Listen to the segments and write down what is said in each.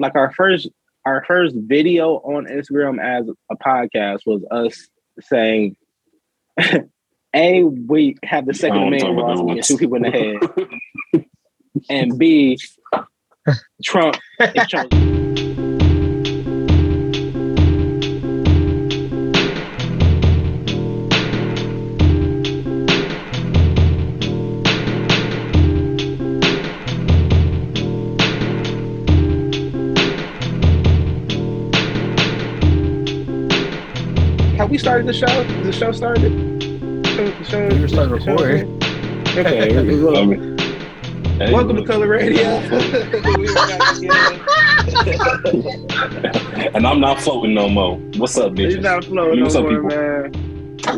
like our first our first video on Instagram as a podcast was us saying, "A, we have the second amendment laws, can shoot people in the head, and B, Trump started the show? The show started? The show, We were starting the show- recording. Okay. I hey, welcome to Color Radio. We are back again. and I'm not floating no more. What's up, It's bitch? not flowing What's no up, more, man.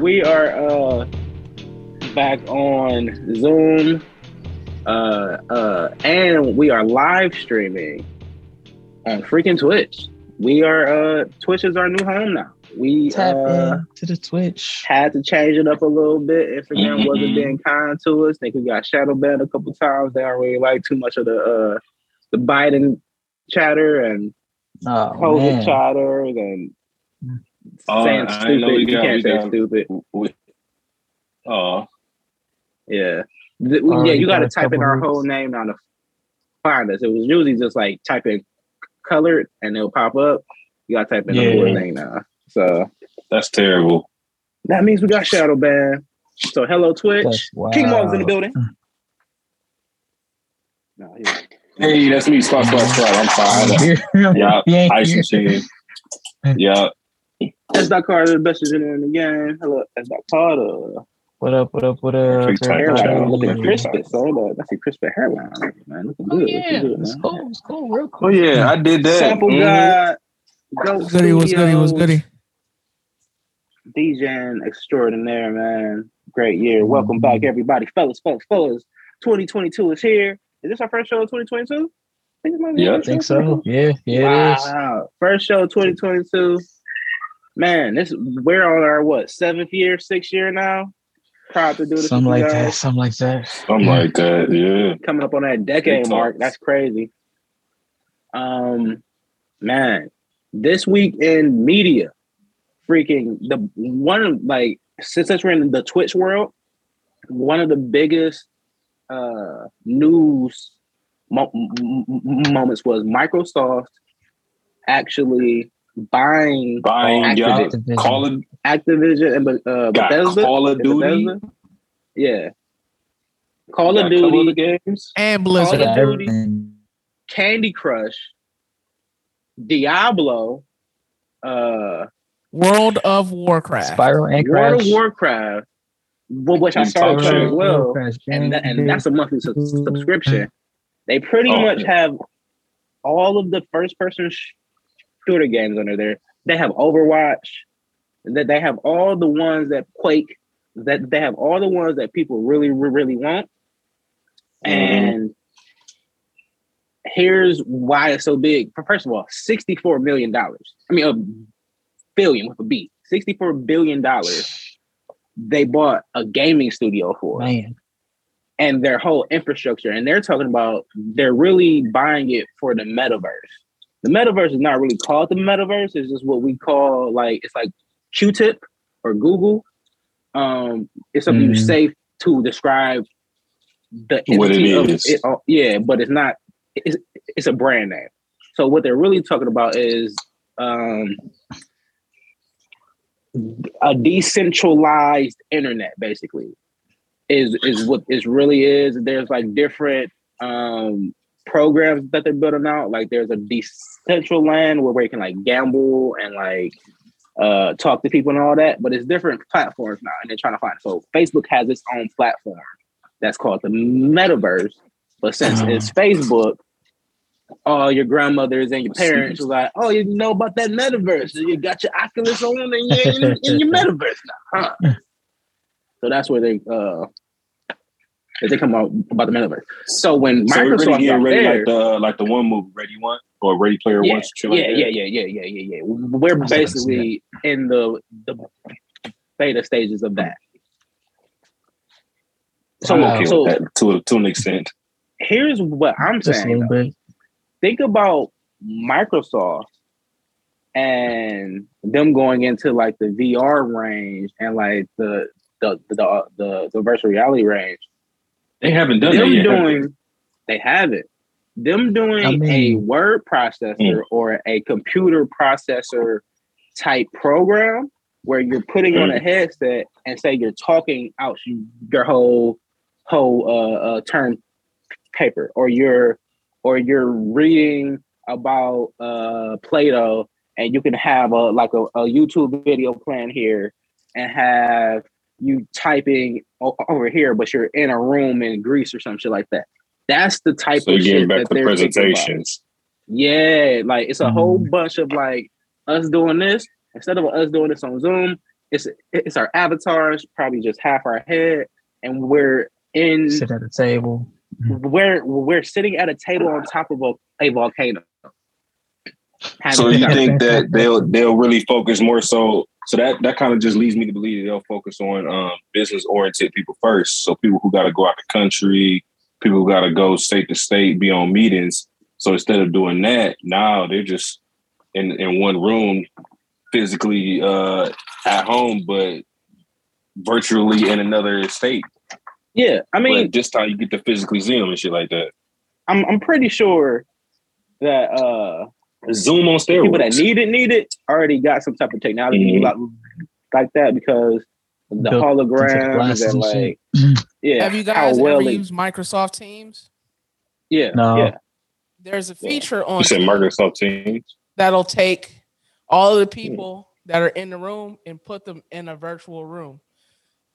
We are uh back on Zoom, uh, uh, and we are live streaming on freaking Twitch. We are uh Twitch is our new home now. We Tap uh in to the Twitch. had to change it up a little bit. Instagram Mhm. wasn't being kind to us. think we got shadow banned a couple times. They don't really like too much of the uh the Biden chatter and Oh, COVID man. chatter and Oh, saying I stupid. know we you got- can't we say got- stupid. We, oh, Yeah. The- yeah, you got to type in our weeks. whole name now to find us. It was usually just like type in colored and it'll pop up. You got to type in the full Yeah. name now. So that's terrible. that means we got shadow ban. So hello Twitch. That's wild. King Mog's in the building. Mm. No, he- Hey, that's me, Spot Spot Spot. I'm fine. up. Yeah, He ain't Ice here. machine. Yeah, S. Dot Carter, the best engineer in the game. Hello, S. Dot Carter. What up? What up? What up? Big time Hairline Carter. looking Yeah. So that's a crispy hairline, man. Looking Oh good. yeah, looking good, it's man. cool. It's cool. Real cool. Oh yeah, I did that. Sample Mhm. God. Go What's goody? What's goody? What's goody? DJing extraordinaire, man. Great year. Welcome back, everybody. Fellas, fellas, fellas. 2022 is here. Is this our first show of 2022? I think, it might be Yeah, I think so. Yeah, yeah, it is. Wow. First show of 2022. Man, this we're on our what seventh year, sixth year now. Proud to do this. Something with you like that. Something like that. Something like that. Yeah. Coming up on that decade mark. That's crazy. Um, man, this week in media, freaking the one like since since we're in the Twitch world, one of the biggest uh news mo- m- m- moments was Microsoft actually buying Buying Activision. y'all. Activision. Call it. Activision and uh, Got Bethesda. Call of Is it Duty. Bethesda? Yeah. Call of Duty, of games. And Call Blizzard. of Duty. Candy Crush, Diablo, uh, World of Warcraft. Spiral and World of Warcraft, wh- which I started time as well, Warcraft, and that, and that's a monthly sub- subscription. They pretty Oh, much yeah. have all of the first person shooter games under there. They have Overwatch. That they have all the ones that Quake. That they have all the ones that people really, really want. Mhm. And here's why it's so big. First of all, $64 million. I mean, a billion with a B. $64 billion they bought a gaming studio for Man, and their whole infrastructure. And they're talking about they're really buying it for the metaverse. The metaverse is not really called the metaverse. It's just what we call like it's like Q-tip or Google. Um, it's something you Mhm. say to describe the What it entity of. It, all- yeah, but it's not. It's, it's a brand name. So what they're really talking about is um, a decentralized internet, basically is is what this really is. There's like different um programs that they're building out. Like there's a Decentraland where, where you can like gamble and like uh talk to people and all that, but it's different platforms now and they're trying to find it. So Facebook has its own platform that's called the metaverse. But since Uh-huh. it's Facebook, all your grandmothers and your parents was like, oh, you know about that metaverse. You got your Oculus on and you're in, in your metaverse now. Huh? So that's where they uh that they come out about the metaverse. So when So we're Microsoft really getting got ready theirs, like the like the one movie, Ready One or Ready Player yeah, One. shit yeah, like that. yeah, yeah, yeah, yeah, yeah, yeah. We're I still haven't seen basically in the the beta stages of that. So, I'm okay so to a, to an extent. here's what I'm just saying. little though. bit. Think about Microsoft and them going into like the VR range and like the the the uh, the, the virtual reality range. They haven't done them that yet. doing they have it. Them doing I mean- a word processor Mm. or a computer processor type program where you're putting on a Mm. headset and say you're talking out your whole whole uh, uh term paper or you're or you're reading about uh Plato and you can have a like a, a YouTube video plan here and have you typing o- over here, but you're in a room in Greece or some shit like that. That's the type So of you're getting shit back that to they're presentations. Yeah, like it's a whole Mhm. bunch of like us doing this instead of us doing this on Zoom. It's it's our avatars, probably just half our head, and we're in Sit at a table. we're we're sitting at a table on top of a, a volcano. Having So you think that they'll they'll really focus more so so that that kind of just leads me to believe they'll focus on um, business oriented people first. So people who got to go out the country, people who got to go state to state, be on meetings. So instead of doing that, now they're just in in one room, physically uh, at home, but virtually in another state. yeah, I mean, but this time you get to physically see them and shit like that. I'm I'm pretty sure that uh Zoom on steroids. people that need it need it already got some type of technology Mhm. like, like that because the Built the holograms glasses and and like shit. yeah, Have you how guys well ever they- used Microsoft Teams? yeah, No. yeah, There's a Yeah. feature on you said Microsoft Teams. that'll take all of the people that are in the room and put them in a virtual room.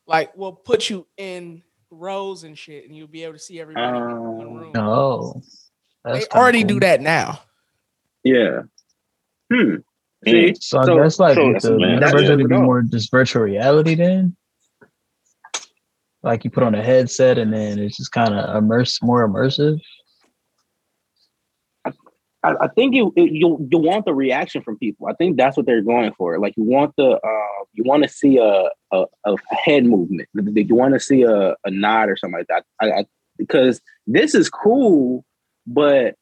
Like we'll put you in rows and shit, and you'll be able to see everybody in one Oh. room. Oh, that's they already cool. do that now. Yeah. Hmm. Mm. See, So, So- I guess like so the man- metaverse that's would be more just virtual reality then. Like you put on a headset and then it's just kind of immerse more immersive. I, I think you you you want the reaction from people. I think that's what they're going for. Like you want the uh, you want to see a, a a head movement. You want to see a, a nod or something like that. I, I, because this is cool, but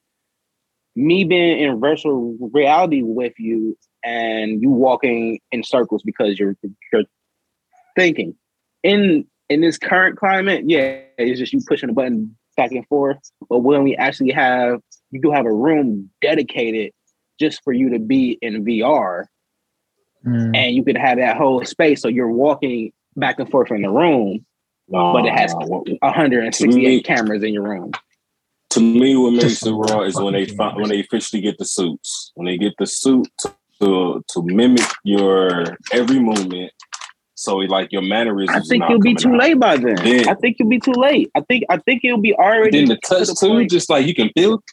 me being in virtual reality with you and you walking in circles because you're you're thinking in in this current climate, yeah, it's just you pushing a button back and forth. But when we actually have you do have a room dedicated just for you to be in VR Mm. and you could have that whole space so you're walking back and forth in the room But it has- Nah, what- 168 cameras in your room To me, what makes it raw is when they fucking find, when they officially get the suits. When they get the suit to to, to mimic your every movement, so like your mannerisms. i think not you'll be too out. late by then Then- i think you'll be too late i think i think you'll be already Then the to touch the too, point- just like you can feel.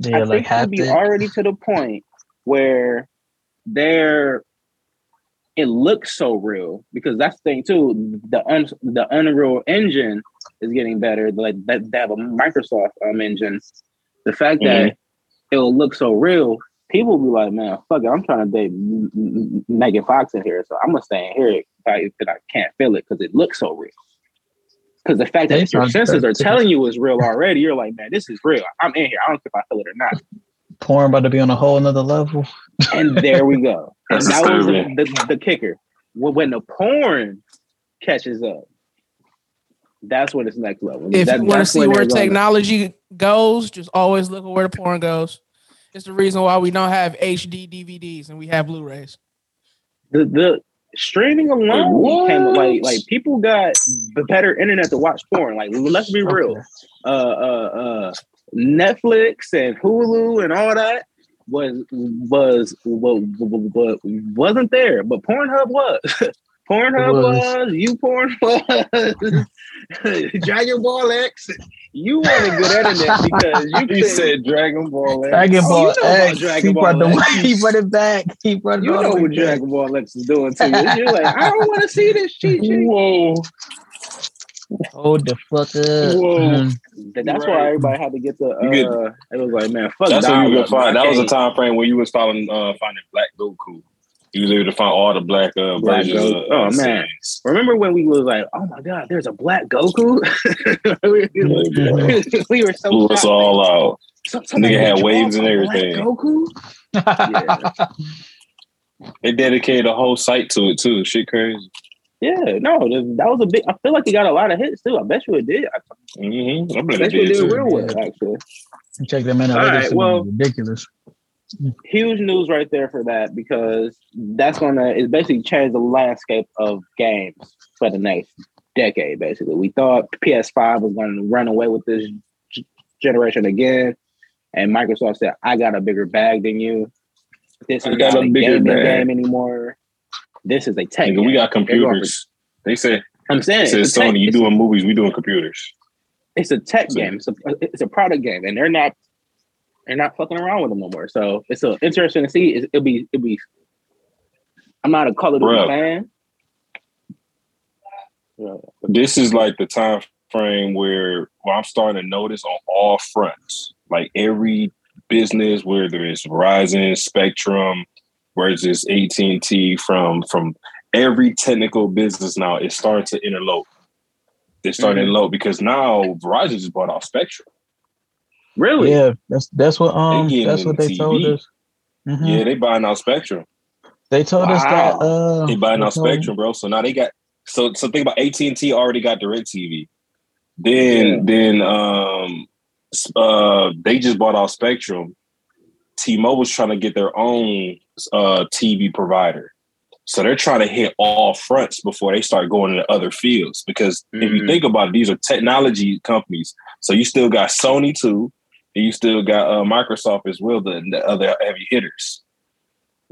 Yeah, I like think you'll be haptic. already to the point where they're it looks so real because that's the thing too. The un, the Unreal Engine is getting better. Like that, they have a Microsoft um engine. The fact that it'll look so real, people will be like, "Man, fuck it, I'm trying to date M- M- Megan Fox in here, so I'm gonna stay in here if I, I can't feel it because it looks so real." Because the fact They that your senses are telling you it's real already, you're like, "Man, this is real. I'm in here. I don't care if I feel it or not." Porn about to be on a whole another level. And there we go. and that was the, the, the kicker. When, when the porn catches up, that's when it's next level. If That- you want to see where they're technology goes, just always look at where the porn goes. It's the reason why we don't have HD DVDs and we have Blu-rays. the, the streaming alone What? came like like people got the better internet to watch porn. Like let's be real. Okay. Uh, uh, uh, Netflix and Hulu and all that was was was, was wasn't there, but Pornhub was. Pornhub was. was. You porn was. Dragon Ball X. You wanted good internet because you He couldn't- said Dragon Ball. X. Dragon Oh, Ball you know X. Dragon he brought Ball the X. he brought it back. He brought it you know the way what back. Dragon Ball X is doing to you. You're like, I don't want to see this cheat sheet. Whoa! Hold the fuck up. Whoa. Mm. That's Right. why everybody had to get the. You get- Uh, it was like, man, fuck That's what you could find. That was a I time frame where you was finding uh, finding Black Goku. You was able to find all the black uh, Black versions. Goku. Of, Oh, uh, man. scenes. Remember when we was like, oh my god, there's a black Goku? we, we were so Blew us all out. Some, Nigga had waves and everything. Goku. Yeah. They dedicated a whole site to it too. Shit crazy. Yeah, no, that was a big. I feel like he got a lot of hits too. I bet you it did. Mm-hmm. I bet bet it you it did did real well, actually. Check them in. All right, Right, well- ridiculous. Huge news right there for that because that's gonna it's basically change the landscape of games for the next decade. Basically, we thought PS5 was going to run away with this g- generation again, and Microsoft said, "I got a bigger bag than you. This is not a a bigger gaming bag." game anymore. This is a tech. Nigga, we got for- computers. They said, I'm saying said it's a tech- Sony, you doing movies, we doing computers. it's a tech So- game. It's a it's a product game, and they're not they're not fucking around with them no more. So it's a, interesting to see. It's- It'll be it'll be. I'm not a Call of Duty fan. Yeah. This is like the time frame where, where I'm starting to notice on all fronts. Like every business, whether it's Verizon, Spectrum, whether it's AT and T, from from every technical business now, it's starting to interlope. They're starting Mhm. to interlope because now Verizon just bought off Spectrum. Really? Yeah, that's that's what um that's what they TV. told us. Mhm. Yeah, they buying out Spectrum. They told us that uh They buying they out Spectrum, bro. So now they got so so think about AT and T already got DirecTV. Then Yeah. then um uh they just bought out Spectrum. T-Mobile's trying to get their own uh TV provider. So they're trying to hit all fronts before they start going into other fields. Because if you Mhm. think about it, these are technology companies. So you still got Sony too, and you still got uh, Microsoft as well, the, the other heavy hitters.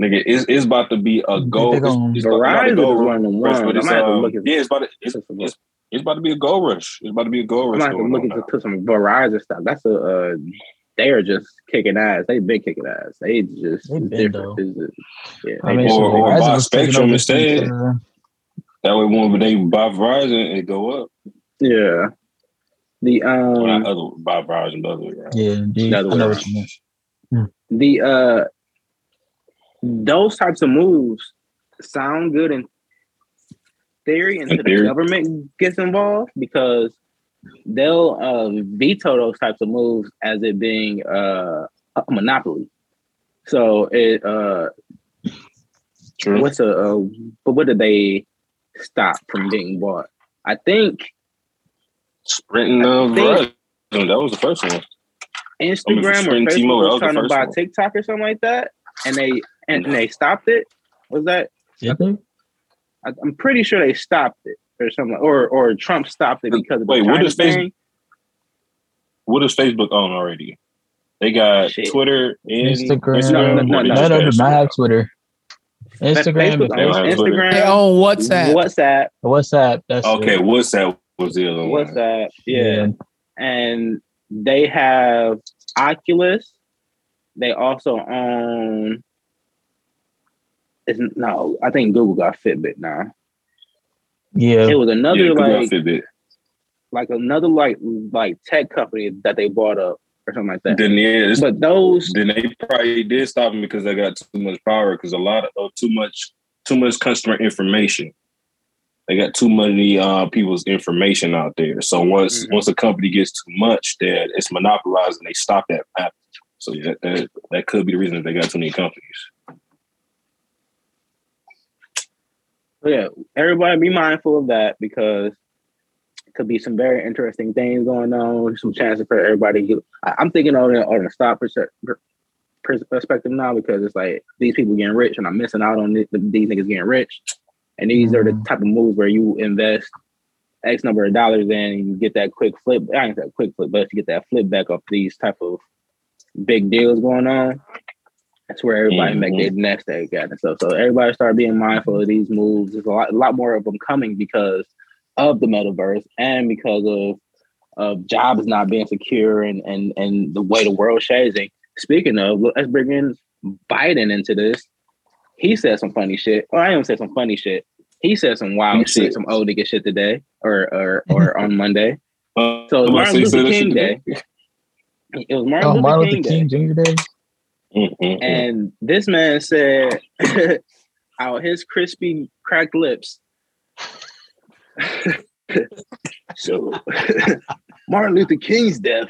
Nigga, it's, it's about to be a Think goal. It's, it's about, about to Verizon go is one rush, but I it's, might have to um, yeah, it's about to, it's, it's, it's about to be a goal rush. It's about to be a goal I rush. might have to going look on into now. to some Verizon stuff. That's a uh, they are just kicking ass. They've been kicking ass. They just They been, different. though. It's just- yeah, I they mean, been- Or- or buy Spectrum instead. uh, That way, when they buy Verizon, it go up. yeah. The Well, not um other buy Verizon, the other way around. yeah, indeed. The other way what you meant. the uh those types of moves sound good in theory until theory. the government gets involved because they'll uh, veto those types of moves as it being uh, a monopoly. So it uh True. what's a uh, but what did they stop from being bought? I think Sprinting uh, Verizon, that was the first one. Instagram Sprint or Facebook was was trying to buy one. TikTok or something like that, and they and, and they stopped it. Was that Did they? I, I'm pretty sure they stopped it or something, or or Trump stopped it because of the Wait, what China does Facebook- thing. What does Facebook own already? They got Shit. Twitter and Instagram. Instagram. No, no, or no, no. No, no, not have Twitter. Instagram, Facebook and owns owns Facebook. Twitter. Instagram. They own WhatsApp. WhatsApp, WhatsApp. That's Okay, it. WhatsApp was the other one. WhatsApp, yeah. and they have Oculus. They also own. It's, no, I think Google got Fitbit now. Yeah. It was another yeah, like Fitbit. like another like like tech company that they bought up or something like that. Then yeah, it's- But those then they probably did stop them because they got too much power because a lot of oh, too much too much customer information. They got too many uh, people's information out there. So once Mhm. once a company gets too much, that it's monopolized and they stop that. So yeah, that that could be the reason that they got too many companies. Yeah, everybody be mindful of that because it could be some very interesting things going on. Some chances for everybody. I'm thinking on the on the stock perse- per- pers- perspective now because it's like these people getting rich and I'm missing out on these niggas getting rich. And these are the Mhm. type of moves where you invest X number of dollars in and you get that quick flip. I ain't that quick flip, but if you get that flip back off these type of big deals going on, that's where everybody make Mhm. their nest egg at and stuff. So everybody start being mindful of these moves. There's a lot, a lot more of them coming because of the metaverse and because of of jobs not being secure and and and the way the world's changing. Speaking of, let's bring in Biden into this. He said some funny shit. Well, I didn't say some funny shit. He said some wild He shit, some old nigga shit today or or or on Monday. Uh, So I'm about to Martin Luther King shit Day. It was Martin Oh, Luther Martin King Luther Day. King Jr. Day. Mm, mm, mm. And this man said out his crispy cracked lips so Martin Luther King's death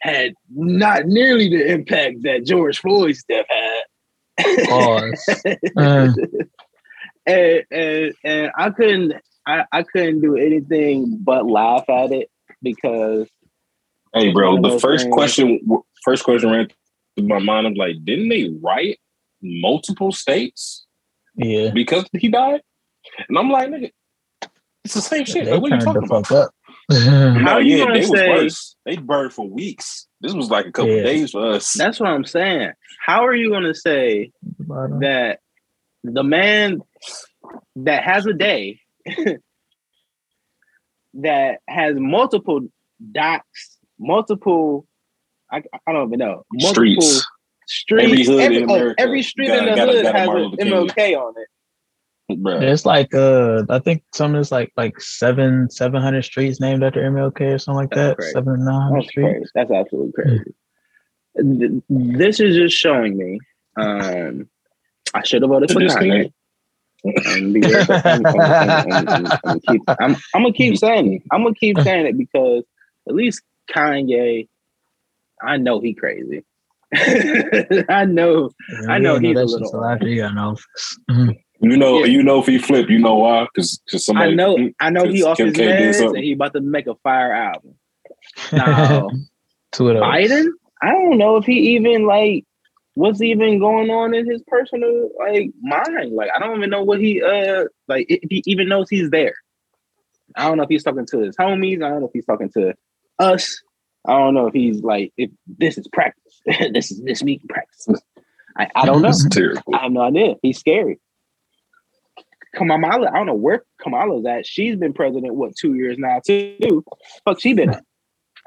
had not nearly the impact that George Floyd's death had. Pause. Uh, and, and and I couldn't I, I couldn't do anything but laugh at it because Hey, bro. The first things. question, first question ran through my mind. I'm like, didn't they write multiple states yeah. because he died? And I'm like, nigga, it's the same shit. They Like, what are you talking about? fuck up. How no, you yeah, gonna they was say- worse. They burned for weeks. This was like a couple Yeah. days for us. that's what I'm saying. How are you gonna say that the man that has a day that has multiple dots, multiple I, I don't even know, multiple Streets. streets, Every hood every, in oh, America every street got- in the got hood got a has an MLK on it. Bruh. It's like uh, I think some is like like seven seven hundred streets named after MLK or something like That's that. crazy. Seven nine hundred That's streets. crazy. That's absolutely crazy. Th- This is just showing me. Um, I should have voted for Just Kanye. I'm, gonna keep saying it. I'm gonna keep saying it because at least Kanye, I know he crazy. I know. I know he's a little- till after he got in office. You know, Yeah. you know if he flip, you know why? Because somebody. I know. I know he 'cause off Kim his K meds and he about to make a fire album. No. Two of those. Biden, I don't know if he even like what's even going on in his personal like mind. Like I don't even know what he uh like if he even knows he's there. I don't know if he's talking to his homies. I don't know if he's talking to us. I don't know if he's like if this is practice. this is this week practice. I, I don't know. I have no idea. He's scary. Kamala, I don't know where Kamala's at. She's been president what two years now too. Fuck, she been at.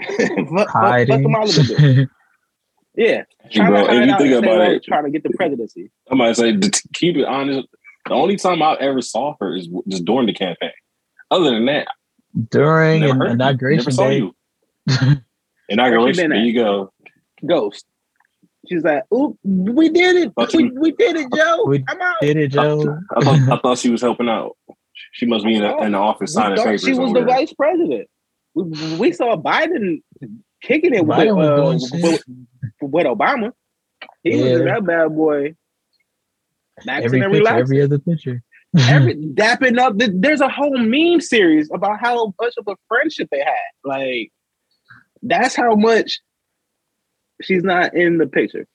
fuck, fuck, fuck Kamala been doing. Yeah, trying Bro, to hide if you think about it, trying to get the presidency. I might say to to keep it honest. The only time I ever saw her is just during the campaign. Other than that, During never an heard of you. inauguration Never saw day. you. Inauguration. There at? you go. Ghost. She's like, "Oop, we did it. We, you- we did it, Joe. We I'm out." Did it, Joe? I thought, I thought she was helping out. She must be in, the in the office signing papers. she was over the there. vice president. We, we saw Biden kicking it with, Biden was uh, with, with Obama. He was that bad boy. Maxing Every and picture, relaxing. every other picture. Every, dapping up. There's a whole meme series about how much of a friendship they had. Like, that's how much she's not in the picture.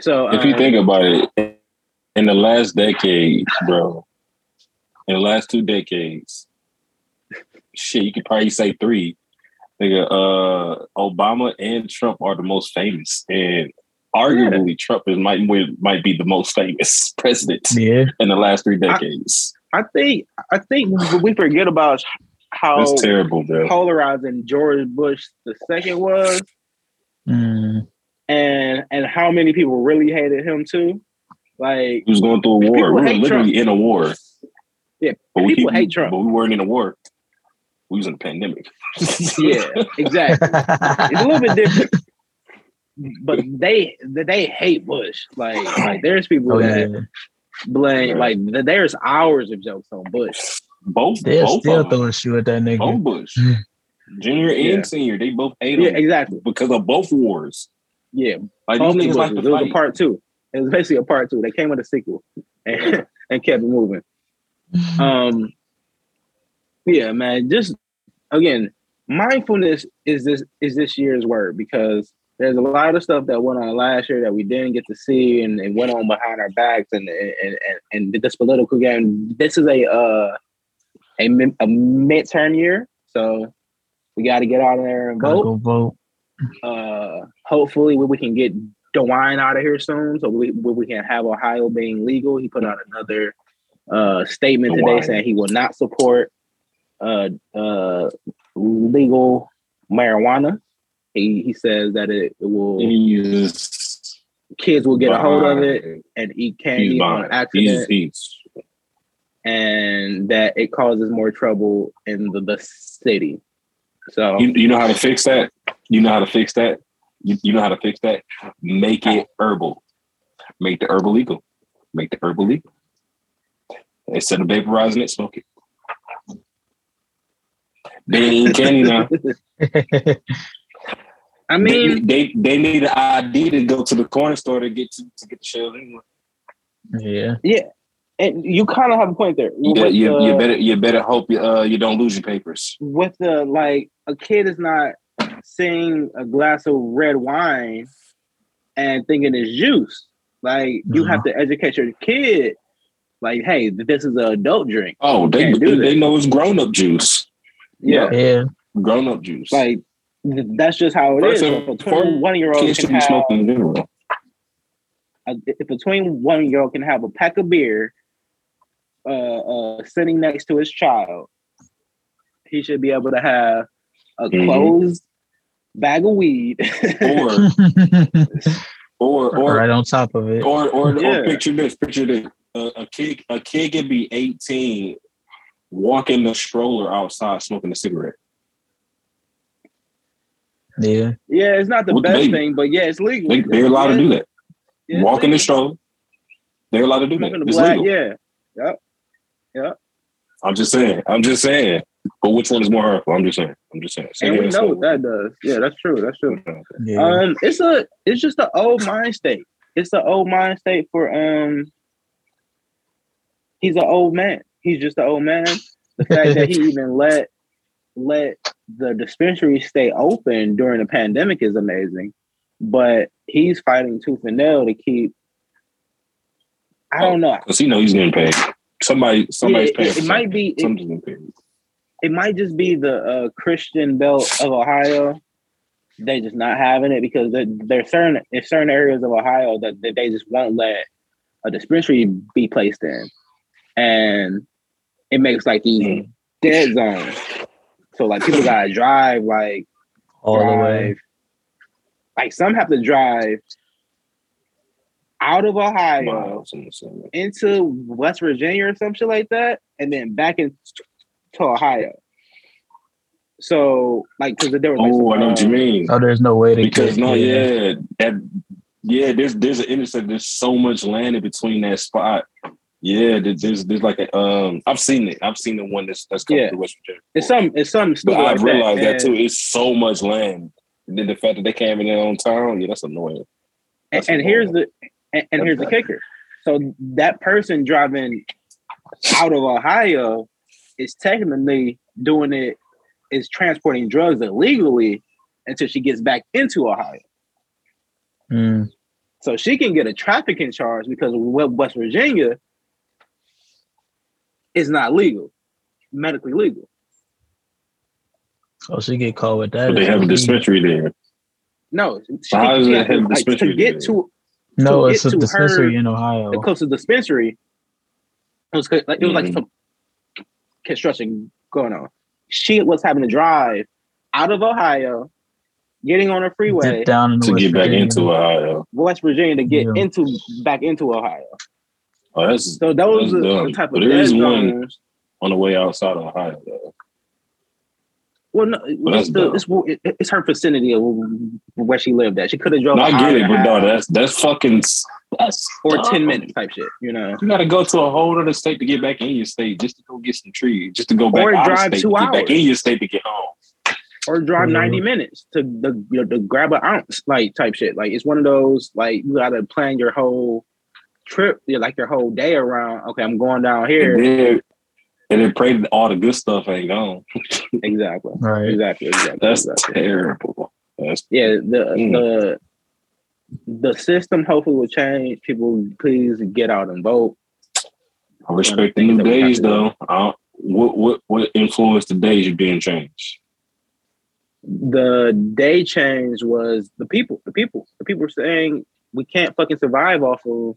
So If you um, think about it, in the last decade, bro, in the last two decades, shit, you could probably say three. Nigga, uh, Obama and Trump are the most famous, and arguably Trump is might might be the most famous president yeah. in the last three decades. I think I think we forget about how That's terrible, bro. polarizing George Bush the second was, Mm. and and how many people really hated him too. Like He was going through a war. We were hate literally in a war. Yeah, but we, people hate Trump. but we weren't in a war. We was in a pandemic. yeah, exactly. It's a little bit different. But they they hate Bush. Like like there's people oh that yeah. blame like there's hours of jokes on Bush. Both, They'll both still of them. throw a shoe at that nigga. Both. Bush, junior and Yeah. senior, they both hate Yeah, exactly. because of both wars. Yeah, Like Both these niggas like to it was a part two. It was basically a part two. They came with a sequel and, and kept it moving. Um, yeah, man. Just again, mindfulness is this is this year's word because there's a lot of stuff that went on last year that we didn't get to see and, and went on behind our backs and and, and and this political game. This is a uh a, a midterm year, so we got to get out there and vote go vote. uh hopefully we, we can get DeWine out of here soon so we, we we can have Ohio being legal. He put out another uh statement today saying he will not support uh uh legal marijuana. He he says that it, it will He's kids will get a hold of it and eat He's candy on behind. He's, accident he's and that it causes more trouble in the, the city. So you, you know how to fix that? You know how to fix that? You, you know how to fix that? Make it herbal. Make the herbal legal. Make the herbal legal. Instead of vaporizing it, smoke it. They ain't candy now. I mean, they they need an ID to go to the corner store to get to, to get the shells anyway. yeah. and you kind of have a point there. You, you, the- you better you better hope you uh you don't lose your papers. with the like a kid is not seeing a glass of red wine and thinking it's juice. Like you have to educate your kid. Like, hey, this is an adult drink. Oh, they do they, know it's grown up juice. Yeah, Yeah. Grown up juice. like th- that's just how it is. First of- A twenty-one year old kids should can be have smoking in general. a, if a twenty-one year old can have a pack of beer, uh, uh, sitting next to his child, he should be able to have a Mhm. closed bag of weed. Or or or right on top of it. or or, Yeah. or picture this. Picture this. Uh, a kid a kid can be eighteen, walking the stroller outside smoking a cigarette. Yeah. Yeah, it's not the With best baby. thing, but yeah, it's legal. They, they're allowed to do that. Yeah, it's Walking the legal. stroller. They're allowed to do that. Smoking the It's black, legal. yeah. I'm just saying. I'm just saying. But which one is more harmful? I'm just saying. I'm just saying. And we know what that does. Yeah, that's true. That's true. Yeah. Um, it's a it's just an old mind state. It's an old mind state for um he's an old man. He's just an old man. The fact that he even let let the dispensary stay open during the pandemic is amazing. But he's fighting tooth and nail to keep I don't know. Because he know he's getting paid. Somebody, somebody's Yeah, paying. it, it might be it, getting paid. It might just be the uh, Christian belt of Ohio. They just not having it because there, there's certain in certain areas of Ohio that, that they just won't let a dispensary be placed in, and it makes like these Mm. dead zones. So like people gotta drive like All the way. Like some have to drive out of Ohio Miles and so- into West Virginia or some shit like that, and then back into Ohio. So, like, because there was like, Oh, I some, know what you mean. Oh, there's no way to Because get no, yeah, that yeah, there's there's an intersection. There's so much land in between that spot. Yeah, there's there's like a um. I've seen it. I've seen the one that's that's coming Yeah. through West Virginia. It's some, it's some But stupid. I've like realized that, and- too. It's so much land. And then the fact that they can't have it in their own town, yeah, that's annoying. And, That's and here's the, and, and here's the kicker. So that person driving out of Ohio is technically doing it, is transporting drugs illegally until she gets back into Ohio. Mm, So she can get a trafficking charge because West West Virginia is not legal, medically legal. oh, she get caught with that. But they have a dispensary there. No, she, How does she it to- have like, to get there? to No, to it's a to dispensary her- in Ohio. the closest dispensary. It was like it was like Mhm. some construction going on. She was having to drive out of Ohio, getting on a freeway, down to West get back Virginia. into Ohio. West Virginia, to get Yeah. into back into Ohio. Oh, that's So those That's are dumb. the type of But there is one- zones. on the way outside of Ohio, though. Well, no, it's, the, it's, it's her vicinity of where she lived at. She could have drove No, I get it, but no, that's that's fucking that's or dumb. ten minutes type shit. You know, You got to go to a whole other state to get back in your state, just to go get some trees, just to go back Or out of drive state two to get back in your state to get home. or drive Mhm. ninety minutes to the you know, to grab an ounce, like type shit. Like it's one of those like you got to plan your whole trip, you like your whole day around. Okay, I'm going down And here. then, and then pray that all the good stuff ain't gone. Exactly. Right. Exactly. Exactly. That's exactly. terrible. That's yeah the Mm. the the system hopefully will change people please get out and vote I respect the new days, though. I don't, what what what influenced the days you being changed? the day change was the people the people the people were saying we can't fucking survive off of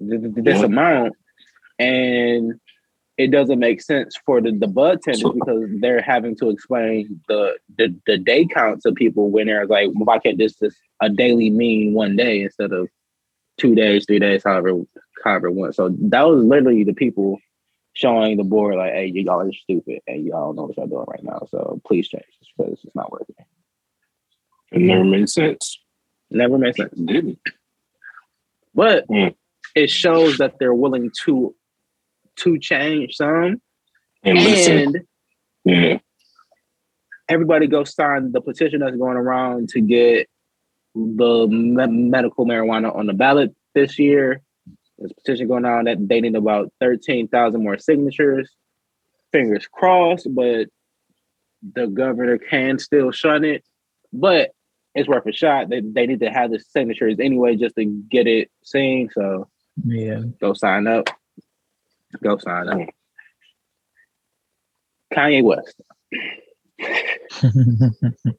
th- th- this Yeah. amount and it doesn't make sense for the, the bud tenders So- because they're having to explain the, the the day count to people when they're like why can't this just a daily mean one day instead of two days three days however however one. so that was literally the people showing the board like hey y'all are stupid and y'all don't know what y'all doing right now so please change this because it's not working It never made sense. never made sense It didn't. but Mm. it shows that they're willing to to change some And and yeah, everybody go sign the petition that's going around to get the me- medical marijuana on the ballot this year. There's a petition going on that they need about 13,000 more signatures. Fingers crossed, but the governor can still shun it. But it's worth a shot. They, they need to have the signatures anyway just to get it seen. So Yeah. go sign up. Go sign up. Kanye West.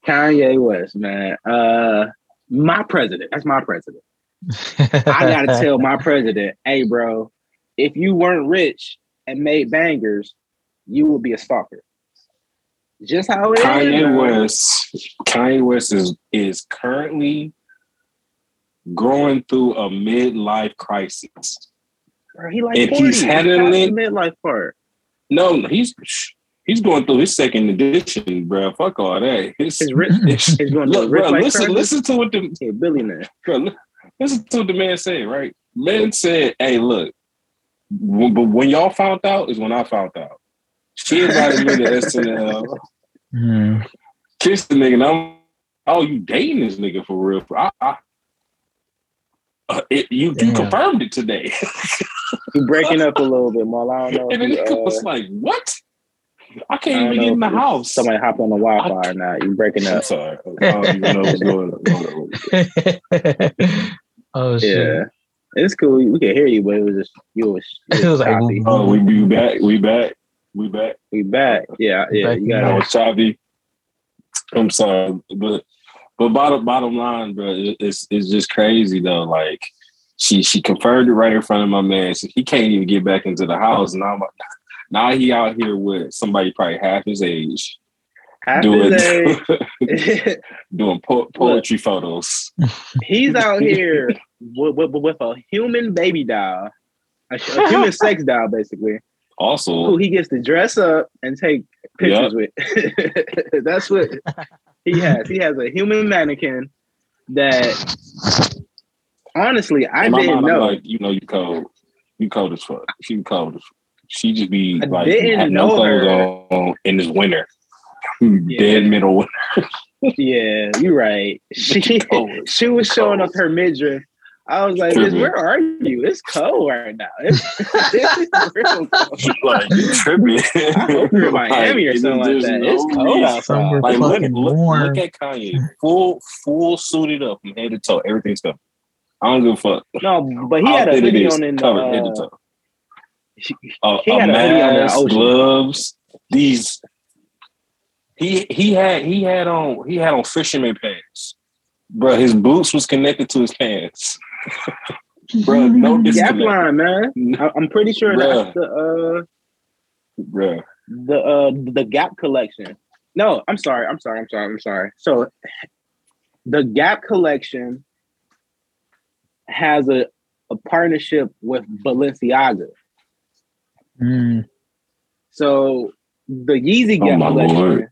Kanye West, man. Uh my president. That's my president. I gotta tell my president, hey bro, if you weren't rich and made bangers, you would be a stalker. Just how it is. Kanye man. West, Kanye West is is currently going through a midlife crisis. Bro, he like If 40. he's handling past it- the midlife part. No, he's he's going through his second edition, bro. Fuck all that. His, His rich he's going look, rich bro, life listen, crisis. listen to what the He billionaire. bro, listen to what the man said. Right, man said, "Hey, look, when, but when y'all found out is when I found out." She invited me to SNL. Hmm. Kissed the nigga. And I'm, oh, you dating this nigga for real? I, I, uh, it, you, you confirmed it today. He breaking up a little bit more. I don't know. and the if nigga uh, was like, "What? I I can't don't even get in the house." Somebody hopped on the Wi-Fi or not. You breaking up. sorry. I don't even know what's going on. oh shit. Yeah. It's cool. We can hear you, but it was just you was, It you was was like, choppy. Oh, we be back. We back. We back. We back. Yeah, yeah. Back You I got was choppy. I'm sorry, but but bottom bottom line, bro, it's it's just crazy though. Like she she confirmed it right in front of my man. So he can't even get back into the house. Now now he out here with somebody probably half his age half doing his age. doing po- poetry photos. He's out here with, with, with a human baby doll, a, a human sex doll, basically. Also, who he gets to dress up and take pictures with. That's what he has. He has a human mannequin that, honestly, I in my didn't mind, I'm know. like, you know, you cold, you cold as fuck. She cold as fuck. She just be I like didn't had no know clothes her. on in this winter. Dead middle winter. Yeah, you're right. She cold. she was showing Cold. us her midriff. I was like, "Bitch, where are you? It's cold right now. It's, it's real cold. like you tripping. I hope you're in Miami or something like that. no It's cold outside. Like look, look, look at Kanye, full full suited up from head to toe. Everything's covered. I don't give a fuck. No, but he had a hoodie on in the, covered head to uh, toe. he- A, he had a hoodie on the mask, gloves. These he he had he had on he had on fisherman pants, bro. His boots was connected to his pants, bro. No Gap line, man. I- I'm pretty sure Bruh. that's the uh bro. the uh the Gap collection. No, I'm sorry. I'm sorry. I'm sorry. I'm sorry. So the Gap collection has a a partnership with Balenciaga. Hmm. So the Yeezy Oh Gap collection Lord.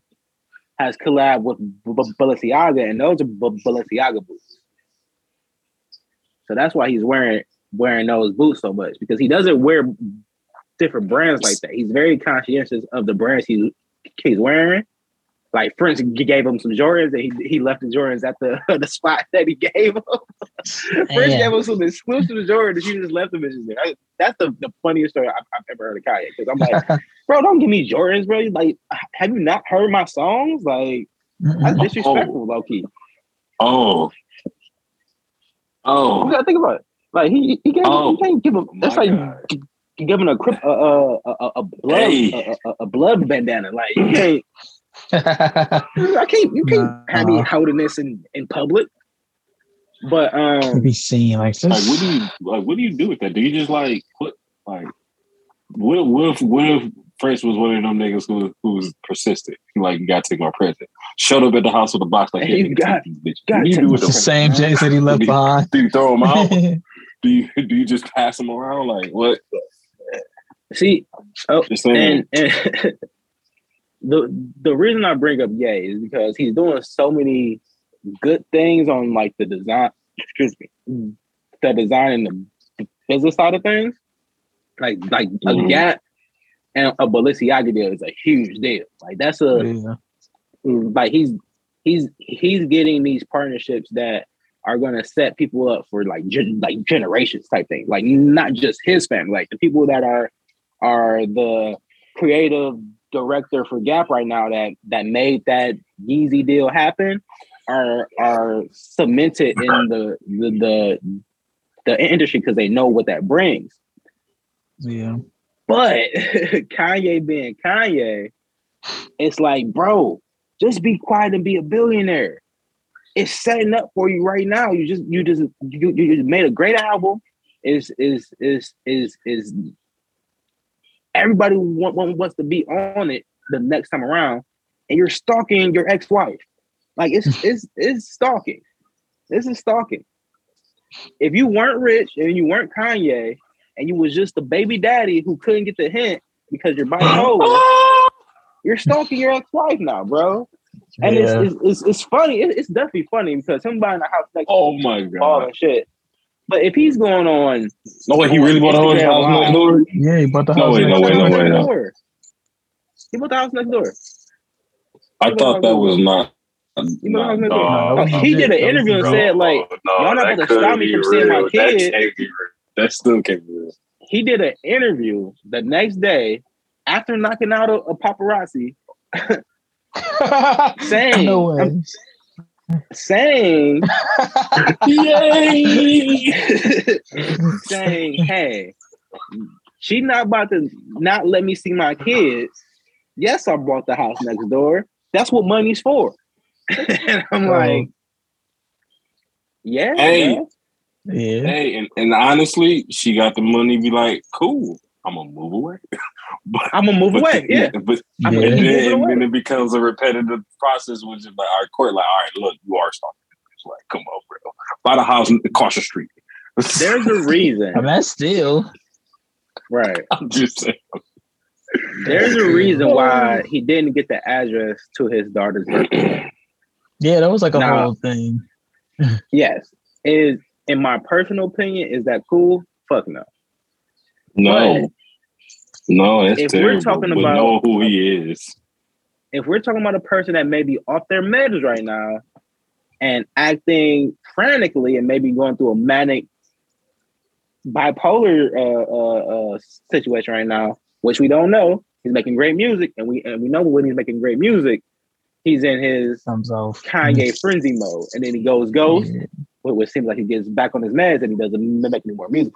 has collabed with B- B- Balenciaga, and those are B- Balenciaga boots. So that's why he's wearing wearing those boots so much because he doesn't wear different brands like that. He's very conscientious of the brands he's he's wearing. Like Prince gave him some Jordans, and he he left the Jordans at the the spot that he gave him. Prince Damn. gave him some exclusive Jordans. He just left them bitches there. I- that's the, the funniest story I've, I've ever heard of Kanye. Because I'm like, bro, don't give me Jordans, bro. Like, have you not heard my songs? Like, that's disrespectful, low key. Oh, oh. You oh, gotta think about it. Like, he he, gave, Oh, he can't give him. Oh my That's like God. giving a a, a, a, a blood Hey. a, a, a blood bandana. Like, you can't. I can't. You can't have me Nah. holding this in in public. But to um, be seen like like what do you like? What do you do with that? Do you just like put like what? What if what if Prince was one of them niggas who who was persistent? He Like you gotta take my present. Showed up at the house with a box like Hey, you got- these gotta do you do with the same Jays that he left behind. Do you throw him out? do you do you just pass him around? Like what? see, oh, and, and the the reason I bring up Ye is because he's doing so many good things on like the design, excuse me, the design and the business side of things. Like like Mhm. a Gap and a Balenciaga deal is a huge deal. Like that's a Yeah. like he's he's he's getting these partnerships that are going to set people up for like gen, like generations type thing. Like not just his family, like the people that are are the creative director for Gap right now that that made that Yeezy deal happen are are cemented in the the the, the industry because they know what that brings. Yeah. But Kanye being Kanye, it's like, bro, just be quiet and be a billionaire. It's setting up for you right now. You just you just you, you just made a great album. Is is is is is everybody want, want- wants to be on it the next time around, and you're stalking your ex-wife. Like it's it's it's stalking. This is stalking. If you weren't rich and you weren't Kanye and you was just a baby daddy who couldn't get the hint because you're bipolar, you're stalking your ex-wife now, bro. And yeah. it's, it's, it's it's funny. It- it's definitely funny because him buying a house next Oh my all god! and shit. But if he's going on, No way, he really bought a house Instagram next door. yeah, he bought the No house. way, next no way, door. no way, no. door. He bought the house next door. I thought that was not. You know what I'm saying? No, he did an legit. That was interview and said like y'all not that about to stop me be from seeing my real. kid. That can't be real. That still can't be real. he did an interview the next day after knocking out a, a paparazzi saying no way. Saying Yay! saying hey she not about to not let me see my kids yes i bought the house next door that's what money's for and i'm like yeah Hey. bro. yeah. Hey, and, and honestly, she got the money. Be like, cool. I'm gonna move away. but, i'm gonna move but away yeah but I'm Yeah. and then, and then it becomes a repetitive process, which is like our court, like, all right, look, you are stalking. It's like, come on, bro. Buy the house across the street. there's a reason I mean, that's still. right I'm just saying. there's a reason why he didn't get the address to his daughter's birthday Yeah, that was like a Nah. whole thing. yes is in my personal opinion is that cool fuck no No, no, that's if we're talking but about- know who he is. if we're talking about a person that may be off their meds right now and acting frantically and maybe going through a manic bipolar uh, uh, uh, situation right now, which we don't know, he's making great music, and we and we know when he's making great music, he's in his Thumbs off. Kanye frenzy mode, and then he goes ghost, Yeah. which seems like he gets back on his meds and he doesn't make any more music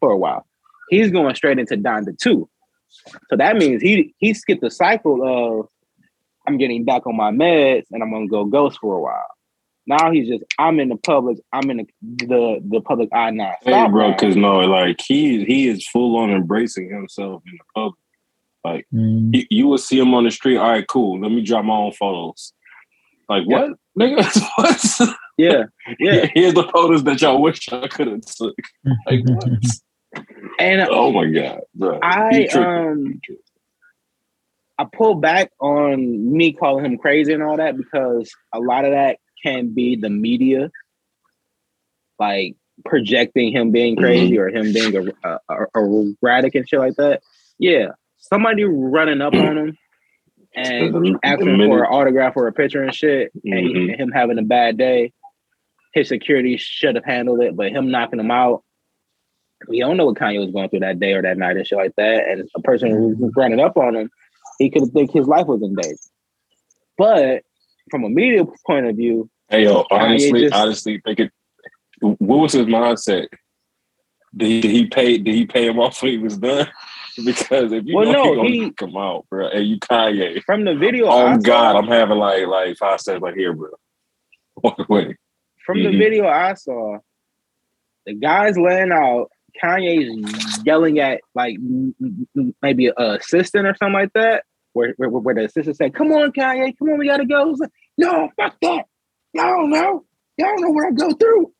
for a while. He's going straight into Donda 2. So that means he he skipped the cycle of I'm getting back on my meds and I'm gonna go ghost for a while. Now he's just I'm in the public, I'm in the the, the public eye now. Hey, bro, because no, like he he is full on embracing himself in the public. Mm. You, you will see him on the street. All right, cool. Let me drop my own photos. Like what, nigga? what? yeah, yeah. Here's the photos that y'all wish I could have took. Like what? And oh my god, bro. I, um, I pull back on me calling him crazy and all that because a lot of that can be the media, like projecting him being crazy or him being a, a, a erratic and shit like that. Yeah, somebody running up on him and asking for an autograph or a picture and shit, and Mhm. him having a bad day. His security should have handled it, but him knocking him out. We don't know what Kanye was going through that day or that night and shit like that. And a person who was running up on him, he could think his life was in danger. But from a media point of view, Hey yo, honestly, just- honestly, think it. What was his mindset? Did he, pay? Did he pay him off when he was done? Because if you Well, know no, he gonna come out, bro, and you Kanye. from the video, Oh I God, saw, I'm having like like five seconds like here, bro. Walk away. from the Mhm. video I saw, the guy's laying out. Kanye's yelling at like m- m- maybe a assistant or something like that. Where, where, where the assistant said, "Come on, Kanye, come on, we gotta go." He's like, no, fuck that. Y'all don't know. Y'all don't know what I go through.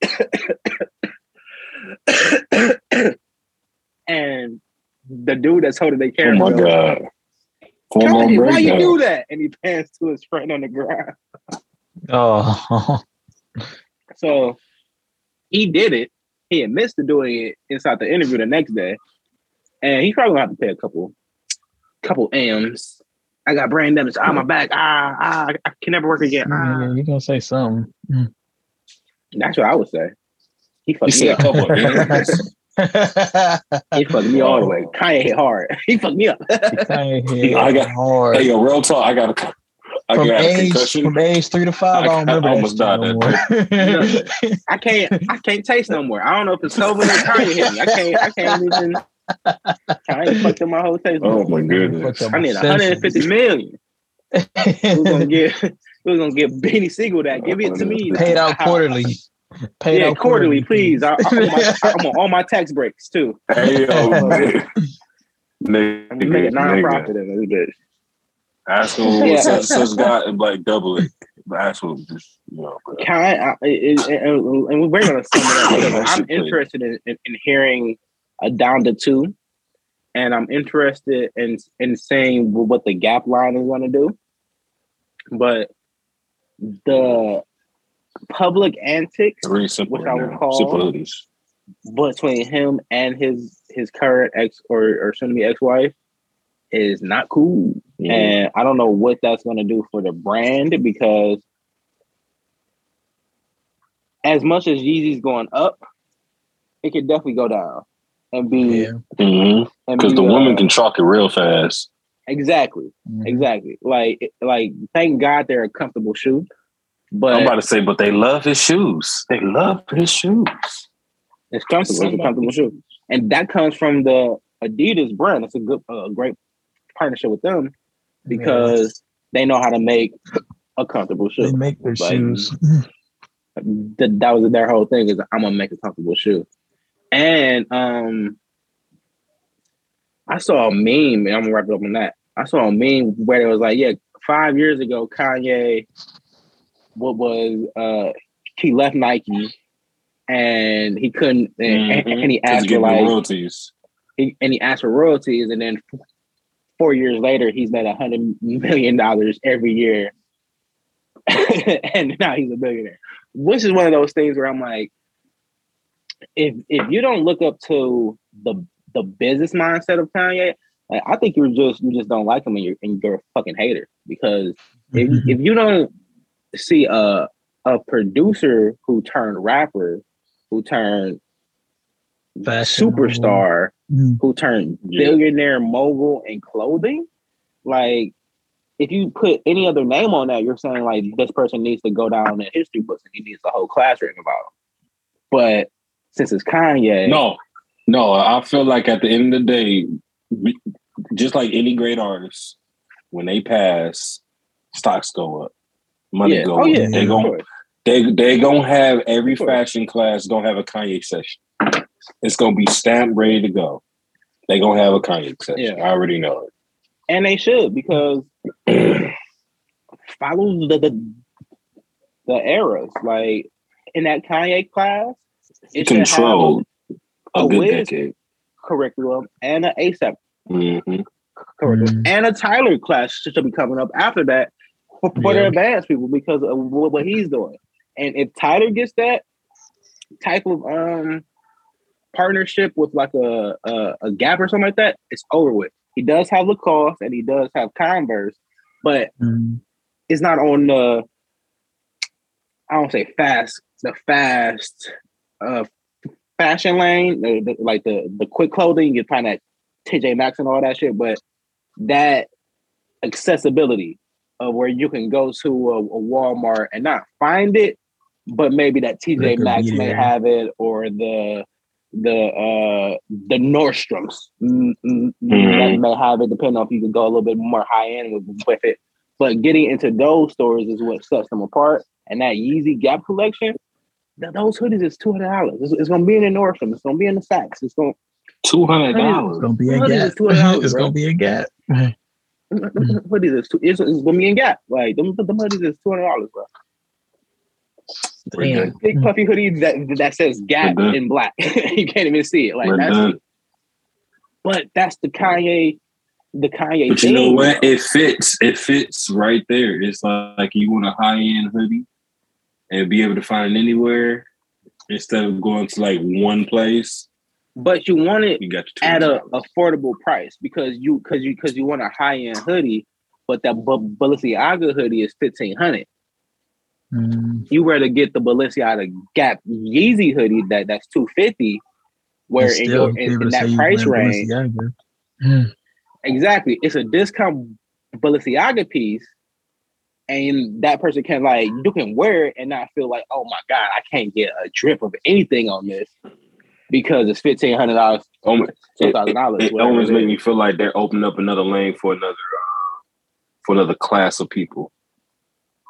and the dude that's holding their Oh camera, my goes, God. Hormone Kanye, why you do that? And he pans to his friend on the ground. Oh, So he did it. He admits to doing it inside the interview the next day, and he's probably gonna have to pay a couple, couple M's I got brain damage. Ah, my back. Ah, ah, I can never work again. Ah. Yeah, you gonna say something. That's what I would say. He You fucked me said a up. couple of. He fucked me all the way. Kanye hit hard. He fucked me up. Kanye hit I got- hard. Hey, yo, real talk. I got a, I from age from age three to five, I, I- don't remember I that almost shit died no that more. I can't. I can't taste no more. I don't know if it's COVID or Kanye hit me. I can't. I can't even. Kanye fucked up my whole taste. Oh my goodness. I need senses. 150 million. Who's gonna get? Who's gonna get Benny Siegel that? Give it to me. Paid out quarterly. Paid yeah, out quarterly, please. I, I'm, on my, I'm on all my tax breaks too. Hey, yo, oh, man. Nigga, I'm gonna make a nigga. non-profit in this bitch. Asshole, Yeah. such, such got like double it. But asshole, just you know. Can I, it, it, and we're gonna sum it up. I'm interested in, in, in hearing a Donda 2, and I'm interested in in saying what the gap line is gonna do. But the public antics simple. Which I would call- between him and his his current ex or or soon to be ex wife is not cool. Yeah. And I don't know what that's going to do for the brand because as much as Yeezy's going up, it could definitely go down and be Yeah. Mhm. Because be, the uh, woman can chalk it real fast. exactly Mhm. exactly like like thank God they're a comfortable shoe, but I'm about to say, but they love his shoes. They love his shoes. it's comfortable. It's a comfortable shoe, and that comes from the Adidas brand. It's a good, a great partnership with them because they know how to make a comfortable shoe. they shoe. make their Like, shoes. That, that was their whole thing is I'm gonna make a comfortable shoe. And um I saw a meme, and I'm gonna wrap it up on that. I saw a meme where it was like, yeah, five years ago, Kanye, what was uh he left Nike and he couldn't and, Mhm. and he 'Cause asked for like royalties. he, and he asked for royalties, and then f- four years later, he's made a hundred million dollars every year, and now he's a billionaire. Which is one of those things where I'm like, if if you don't look up to the the business mindset of Kanye, like, I think you're just you just don't like him, and you're and you're a fucking hater because if, if you don't see a a producer who turned rapper, who turned Fashion mogul. superstar, Mhm. who turned billionaire mogul in clothing, like if you put any other name on that, you're saying like this person needs to go down in history books and he needs a whole class written about him. But since it's Kanye, No, no. I feel like at the end of the day, we- just like any great artist, when they pass, stocks go up, money yeah, go oh up. yeah, They of gon' course. they they gonna have every fashion class gonna have a Kanye session. It's gonna be stamped ready to go. They gonna have a Kanye session. Yeah. I already know it. and they should because follow the, the the eras. Like in that Kanye class, it should Control a, a good Wiz- decade. curriculum and an ASAP hmm curriculum Mhm. and a Tyler class should be coming up after that for, for the Yeah. advanced people because of what, what he's doing. And if Tyler gets that type of um partnership with like a, a a Gap or something like that, it's over with. He does have Lacoste and he does have Converse, but Mhm. it's not on the I don't say fast, the fast uh fashion lane, the, the- like the the quick clothing. You find that TJ Maxx and all that shit, but that accessibility of where you can go to a, a Walmart and not find it, but maybe that TJ Maxx may have it or the the uh the Nordstroms mm, mm, that Mhm. may have it, depending on if you can go a little bit more high end with, with it. But getting into those stores is what sets them apart. And that Yeezy Gap collection, th- those hoodies is two hundred dollars. It's, it's gonna be in the Nordstrom. It's gonna be in the Saks. It's gonna Two hundred It's dollars. gonna be a gap. It's bro? gonna be a gap. hoodies is two, it's, it's gonna be in Gap. Like them, them hoodies is two hundred dollars, bro. Damn. Big puffy hoodie that that says Gap We're in black. you can't even see it. Like We're that's. done. But that's the Kanye, the Kanye. But you know what? It fits. It fits right there. It's like you want a high end hoodie and be able to find it anywhere instead of going to like one place. But you want it You got at a affordable price because you because you because you want a high end hoodie, but that B- Balenciaga hoodie is fifteen hundred. Mm, You were to get the Balenciaga Gap Yeezy hoodie that that's two fifty, where in, your, in, in that price range, Mm, exactly, it's a discount Balenciaga piece, and that person can like you can wear it and not feel like, oh my god, I can't get a drip of anything on this because it's fifteen hundred dollars, Almost, two it, thousand dollars. it almost make me feel like they're opening up another lane for another uh, for another class of people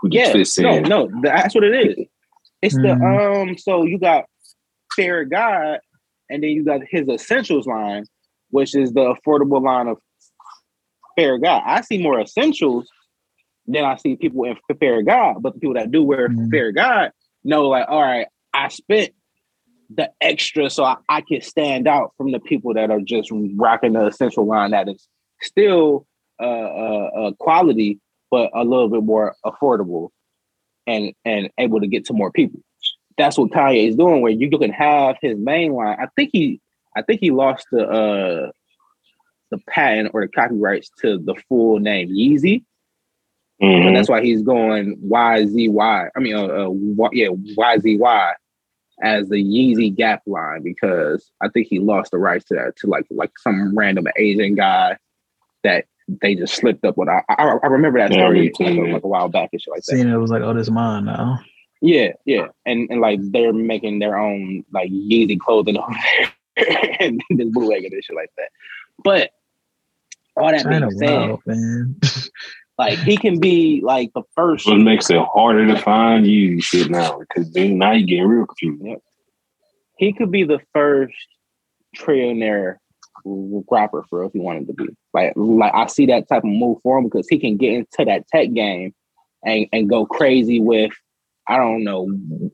who just Yeah, fits no, in. no, that's what it is. It's the Mhm. um. So you got Fair God, and then you got his Essentials line, which is the affordable line of Fair God. I see more Essentials than I see people in Fair God, but the people that do wear Mhm. Fair God know, like, all right, I spent the extra so I, I can stand out from the people that are just rocking the Essential line that is still uh, uh, uh quality but a little bit more affordable and and able to get to more people. That's what Kanye is doing. Where you can have his main line. I think he, I think he lost the uh the patent or the copyrights to the full name Yeezy, Mhm. and that's why he's going YZY. I mean, uh, uh y- yeah, YZY as the Yeezy Gap line because I think he lost the rights to that to like like some random Asian guy that they just slipped up with. I, I, I remember that Yeah, story remember like, too. like a while back and shit like that. Seeing it was like, oh, this mine now. Yeah, yeah, and and like they're making their own like Yeezy clothing over there and this bootlegging and shit like that. But all that China being said, man. like he can be like the first. What makes it harder to find you shit now because then now you getting real confused. He could be the first trillionaire rapper for if he wanted to be. Like, like I see that type of move for him because he can get into that tech game and and go crazy with. I don't know,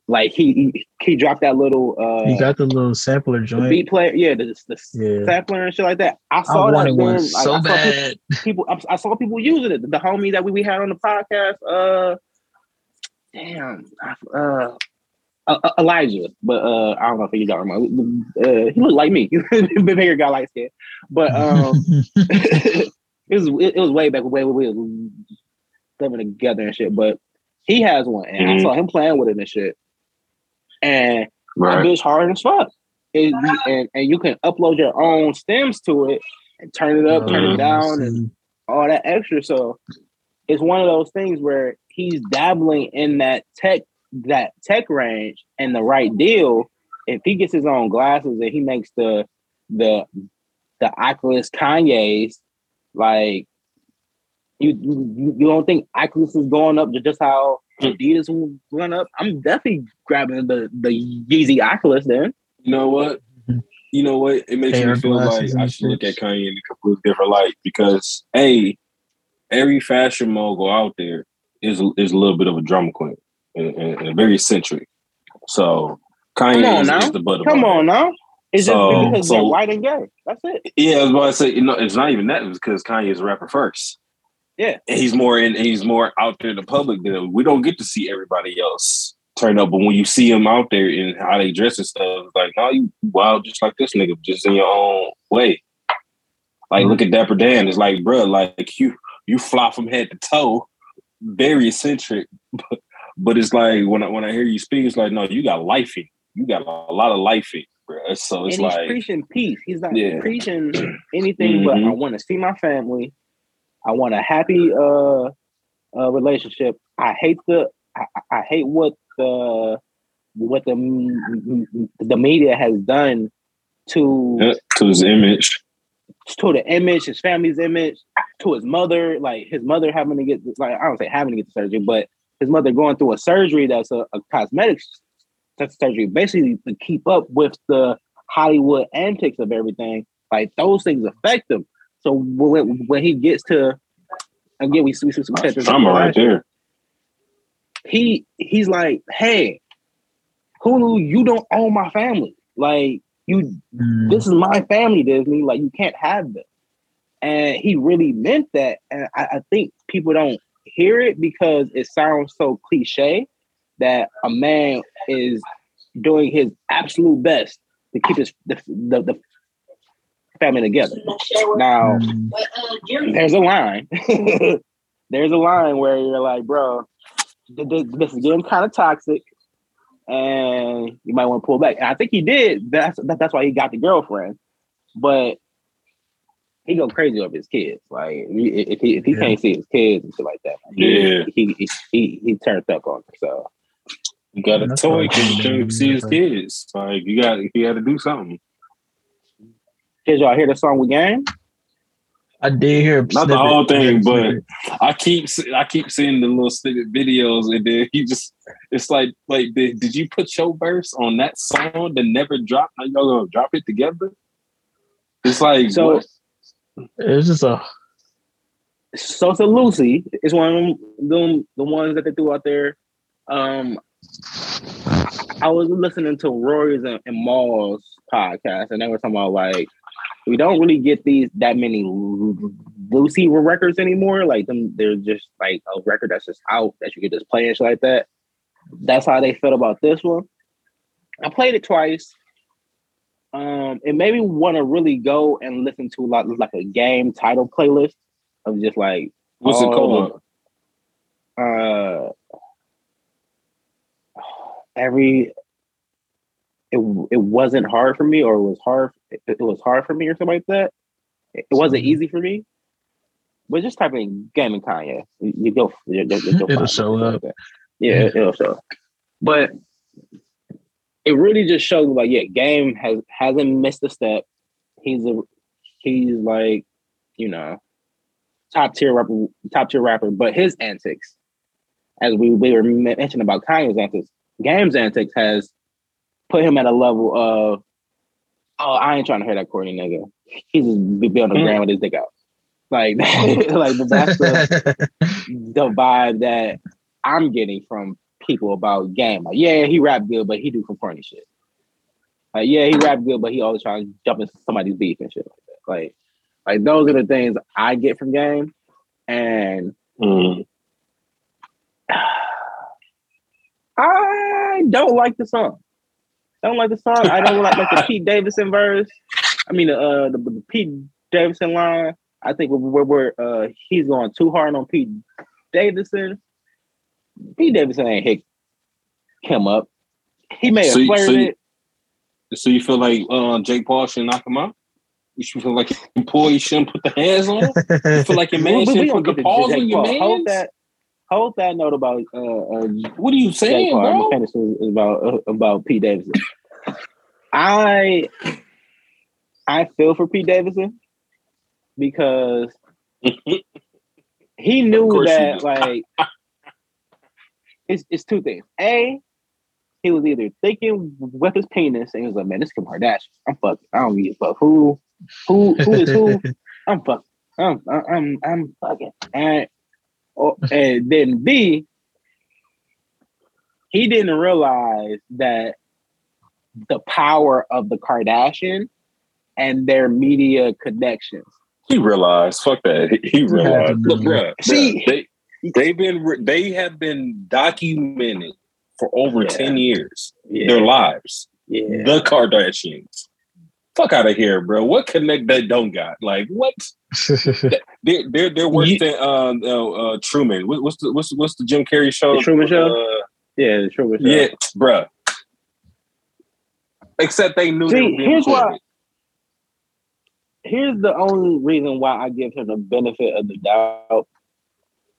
like he he, he dropped that little uh you got the little sampler joint. beat player, yeah, the, the Yeah. sampler and shit like that. I I saw that wanted one like, so I saw bad. people I, I saw people using it. The homie that we, we had on the podcast, uh, damn, uh, uh, uh, Elijah, but uh, I don't know if you got him. Uh, he looked like me, big bigger guy, like skin, but um, it was it, it was way back way we were living together and shit. But he has one, and I Mhm. saw him playing with it and shit, and that Right. bitch hard as fuck. It, and and you can upload your own stems to it and turn it up, turn it down, and all that extra. So it's one of those things where he's dabbling in that tech that tech range and the right deal. If he gets his own glasses and he makes the the the Oculus Kanye's, like you you, you don't think Oculus is going up just how Adidas will run up? I'm definitely grabbing the the Yeezy Oculus then. You know what? You know what? It makes Air me feel like I should look at Kanye in a completely different light because a every fashion mogul out there is is a little bit of a drama queen and, and, and very eccentric. So Kanye is, is the butt of Come on now. It's So- just because so- they're white and gay. That's it. Yeah, I was about to say, you know, it's not even that. It's because Kanye is a rapper first. Yeah. And he's more in. He's more out there in the public. Than we don't get to see everybody else turn up, but when you see him out there and how they dress and stuff, it's like, no, you wild just like this nigga, just in your own way. Like, look mm-hmm. at Dapper Dan. It's like, bro, like you you fly from head to toe, very eccentric. But, but it's like when I when I hear you speak, it's like, no, you got life in. You got a lot of life in, bro. So it's and he's like, preaching peace. He's not Yeah. preaching anything but I want to see my family. I want a happy uh, uh relationship. I hate the I, I hate what the what the the media has done to yeah, to his image. to the image, his family's image, to his mother, like his mother having to get like I don't say having to get the surgery, but his mother going through a surgery that's a, a cosmetic surgery, basically to keep up with the Hollywood antics of everything. Like those things affect him. So when when he gets to again, we we, we said this I'm right there. he he's like, hey, Hulu, you don't own my family. Like you Mm. this is my family, Disney. Like you can't have this. And he really meant that. And I, I think people don't hear it because it sounds so cliche that a man is doing his absolute best to keep his the, the, the family together. Now there's a line. there's a line where you're like, bro, th- th- this is getting kind of toxic, and you might want to pull back. And I think he did. That's that's why he got the girlfriend, but he go crazy over his kids. Like if if he if he Yeah. can't see his kids and shit like that, Yeah. he he he, he turned up on. Him, so You got a toy what because you can't see his kids. Like you got you got to do something. did y'all hear the song we game? I did hear Not the whole thing, but I keep I keep seeing the little snippet videos, and then he just it's like like did, did you put your verse on that song that never dropped? Now y'all gonna drop it together? It's like So- what? It was just a Sosa Lucy is one of them, them the ones that they threw out there. Um, I was listening to Rory's and, and Mal's podcast, and they were talking about like we don't really get these that many Lucy records anymore. Like them, they're just like a record that's just out that you can just play and shit like that. That's how they felt about this one. I played it twice. Um, it made me want to really go and listen to like like a game title playlist of just like What's it called? uh every it, it wasn't hard for me or it was hard it, it was hard for me or something like that it, it wasn't Mhm. easy for me but just type in gaming kanye you, you go you, you, you'll It'll find show up. like yeah it, will show but it really just shows like yeah game has hasn't missed a step he's a he's like you know top tier rapper top tier rapper but his antics as we, we were mentioning about Kanye's antics, Game's antics has put him at a level of, oh, I ain't trying to hear that corny nigga. He's just be on the Mm. ground with his dick out. Like, like that's the, the vibe that I'm getting from people about Game. Like, yeah, he rap good, but he do some corny shit. Like, yeah, he rap good, but he always trying to jump into somebody's beef and shit like that. Like, like those are the things I get from Game. And Mm. I don't like the song. I don't like the song. I don't like, like the Pete Davidson verse. I mean, uh, the, the Pete Davidson line. I think we're, we're uh, he's going too hard on Pete Davidson. Pete Davidson ain't hit him up. He may have So flirted. so you- So you feel like uh, Jake Paul should knock him out? You feel like your you shouldn't put the hands on? You feel like your man We- we shouldn't put the paws on your Paul. Hold that. Hold that note about uh, uh What are you Jake saying. I'm bro? finish about uh, about Pete Davidson. I I feel for Pete Davidson because he knew that like it's it's two things. A, he was either thinking with his penis and he was like, man, this Kim Kardashian. I'm fucking. I don't give a fuck who who who is who. I'm fucking. I'm I'm I'm fucking. And or, and then B, he didn't realize that the power of the Kardashian and their media connections. He realized. Fuck that. He, he realized. know. Look, bro. See- they they've been they have been documented for over Yeah. ten years. Yeah, Their lives. yeah. The Kardashians. Fuck out of here, bro. What connect they don't got? Like what? They're they're, they're worse You- than uh, uh, uh, Truman. What, what's the what's what's the Jim Carrey show? The Truman Show? Uh, yeah, the Truman Show. yeah, bruh. Except they knew. See, being here's why- here's the only reason why I give him the benefit of the doubt.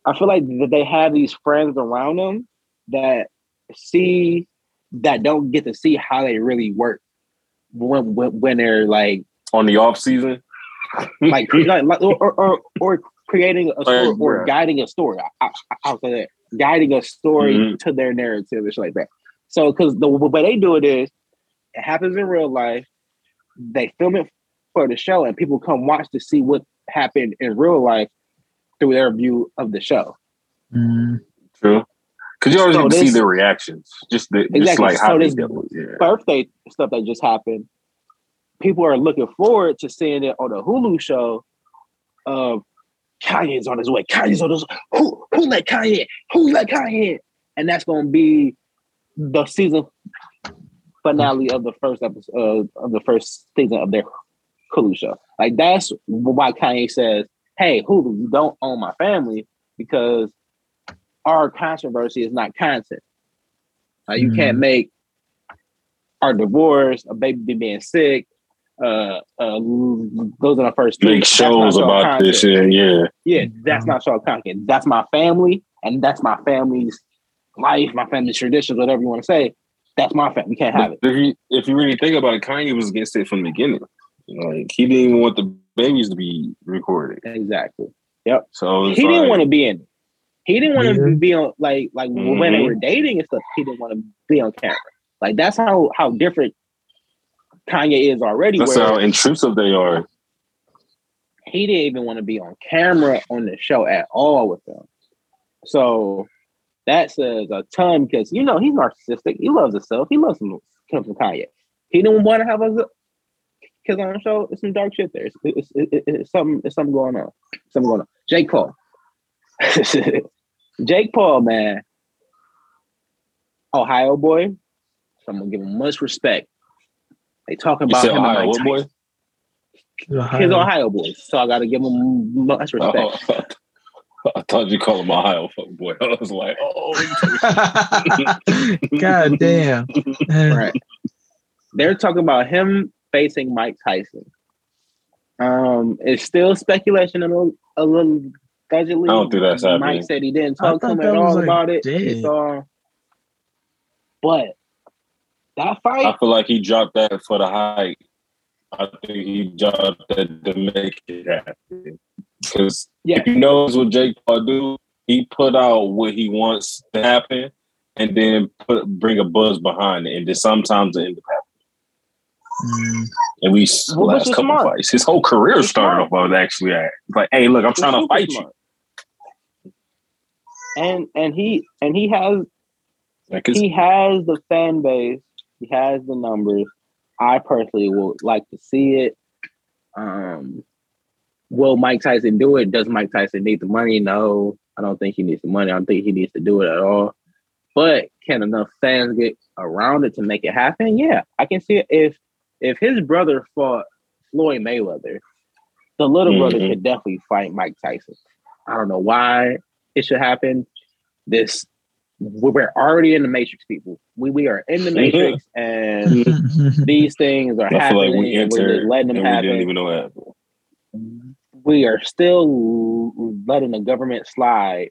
I feel like that they have these friends around them that see that don't get to see how they really work when when, when they're like on the off season. like, like, or, or or creating a story Like, or guiding a story. I, I, I'll say that guiding a story Mhm. to their narrative and shit like that. So, because the way they do it is, it happens in real life. They film it for the show, and people come watch to see what happened in real life through their view of the show. Mm, True. Because you always So get to see this- their reactions. Just the, just Exactly. like So how they this- deal with. Yeah. Birthday stuff that just happened. People are looking forward to seeing it on the Hulu show. Of Kanye's on his way. Kanye's on his who who let Kanye? in? Who let Kanye? And that's gonna be the season finale of the first episode of the first season of their Hulu show. Like that's why Kanye says, "Hey, Hulu, you don't own my family, because our controversy is not content. Like you can't Mhm. make our divorce, a baby being sick, uh, uh, goes on our first Make That's shows about content. this shit. Yeah. Yeah, that's not show content. That's my family, and that's my family's life, my family's traditions, whatever you want to say. That's my family. We can't have it. If you if you really think about it, Kanye was against it from the beginning. Like he didn't even want the babies to be recorded. Exactly. Yep. So it's He didn't want to be in it. He didn't want to Yeah. be on like like when mm-hmm. they were dating and stuff. He didn't want to be on camera. Like that's how how different Kanye is already. That's how intrusive they are. he didn't even want to be on camera on the show at all with them. So that says a ton because you know he's narcissistic. He loves himself. He loves some comes from Kanye. He didn't want to have us kids on the show. It's some dark shit there. It's, it's, it's, it's something. It's something going on. Something going on. Jake Paul. Jake Paul, man. Ohio boy. So I'm gonna give him much respect. They talking about him and Ohio, Mike what boy? Tyson. His Ohio boys. So I gotta give him much oh, respect. Oh, I thought you called him Ohio fuck boy. I was like, oh, God damn. right. They're talking about him facing Mike Tyson. Um, it's still speculation a little, a little allegedly. I don't think that's Mike said he didn't talk to him at all like, about it. dead. He saw, but that fight, I feel like he dropped that for the hype. I think he dropped that to make it happen. Because Yeah. he knows what Jake Paul do. He put out what he wants to happen, and then put bring a buzz behind it, and then sometimes it end up happening. Mm, And we Well, last couple smart. fights, his whole career It's started smart. off on actually at like, hey, look, I'm trying to fight smart. And and he and he has you. Like, it's, he has the fan base. He has the numbers. I personally would like to see it. Um, will Mike Tyson do it? Does Mike Tyson need the money? No, I don't think he needs the money. I don't think he needs to do it at all. But can enough fans get around it to make it happen? Yeah, I can see it. If if his brother fought Floyd Mayweather, the little brother Mhm. could definitely fight Mike Tyson. I don't know why it should happen. This we're already in the matrix, people. We we are in the matrix, and these things are I feel happening. like we and we're entered just letting and them we happen. didn't even know what happened. we are still letting the government slide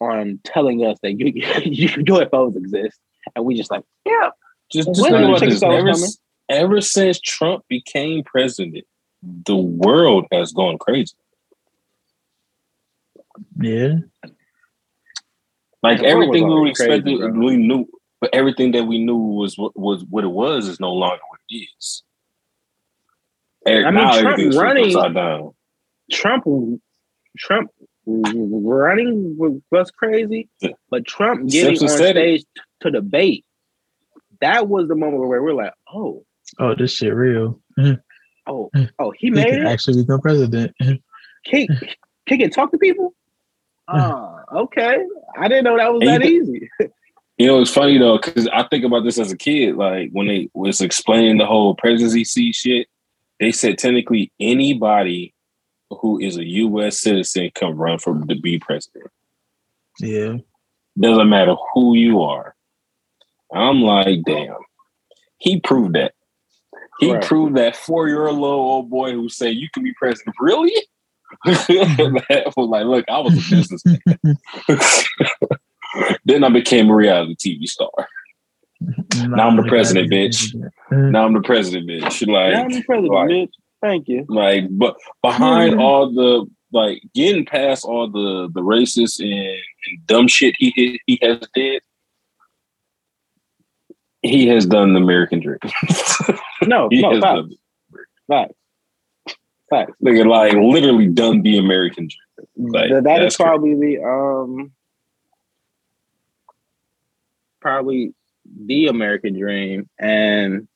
on telling us that you, you UFOs exist, and we just like, yeah, Just, When just do think you about think this. so, Ever, Tommy? s- ever since Trump became president, the world has gone crazy. yeah. Like The everything we already expected, crazy, we knew, but everything that we knew was what was what it was is no longer what it is. And I mean, Trump running- down. Trump, Trump running was crazy, but Trump getting Simpson on said it. stage to debate, that was the moment where we're like, oh, Oh, this shit real. oh, Hmm. oh, he He made it. actually become president. He, he can talk to people. Ah, okay. I didn't know that was And that you easy. You know, it's funny though, because I think about this as a kid. Like when they was explaining the whole presidency shit, they said technically anybody who is a U.S. citizen can run for to be president. Yeah. Doesn't matter who you are. I'm like, damn. He proved that. He Right. proved that four year old old boy who said you can be president. Really? that was like, look, I was a businessman. then I became a reality TV star. Now I'm the president, bitch. Now I'm the president, bitch. Now I'm Like, the president, like- bitch. Thank you. like, but behind Mhm. all the like getting past all the the racist and, and dumb shit he he- he has did, he has done the American dream. No, he no, facts, facts, facts. nigga, like literally done the American dream. Like, that is probably the um probably the American dream, and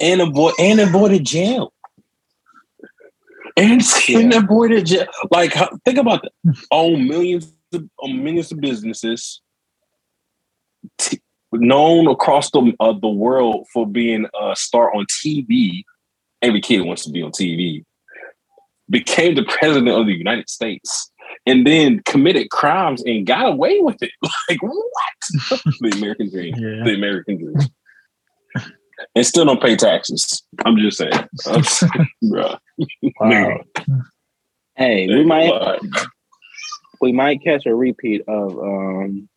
And avoid and avoided jail. And, and avoided jail. Like think about that. Own millions of millions of businesses. T- known across the uh, the world for being a star on TV. Every kid wants to be on TV. Became the president of the United States. and then committed crimes and got away with it. Like what? the American dream. Yeah. The American dream. And still don't pay taxes. I'm just saying, I'm saying, bruh. Wow. Hey, we might we might catch a repeat of um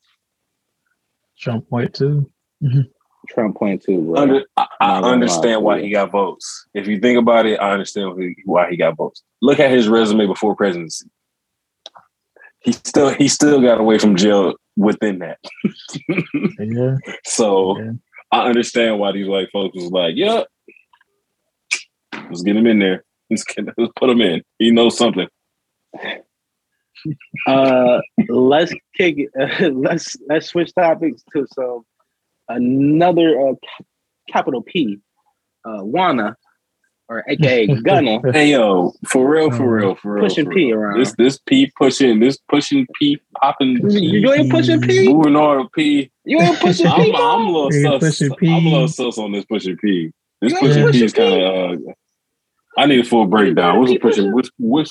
Trump point two. Mm-hmm. Trump point two. Bro. Under, I, I understand why he got votes. If you think about it, I understand why he- why he got votes. Look at his resume before presidency. He still he still got away from jail within that. Yeah. So Yeah. I understand why these white folks was like, "Yep, let's get him in there. Let's, get, let's put him in. He knows something." Uh let's kick it let's let's switch topics to some another uh ca- capital P uh Wunna or aka Gunna Hey yo, for real, for real, for real. pushing for P around. This this P pushing, this pushing P popping you, P, you ain't pushing P? moving all the P. You ain't pushing P? I'm, I'm a little sus. pushing P. I'm a little sus on this pushing P. This pushing ain't P is kind of. Uh, I need a full breakdown. What's a pushing? Which which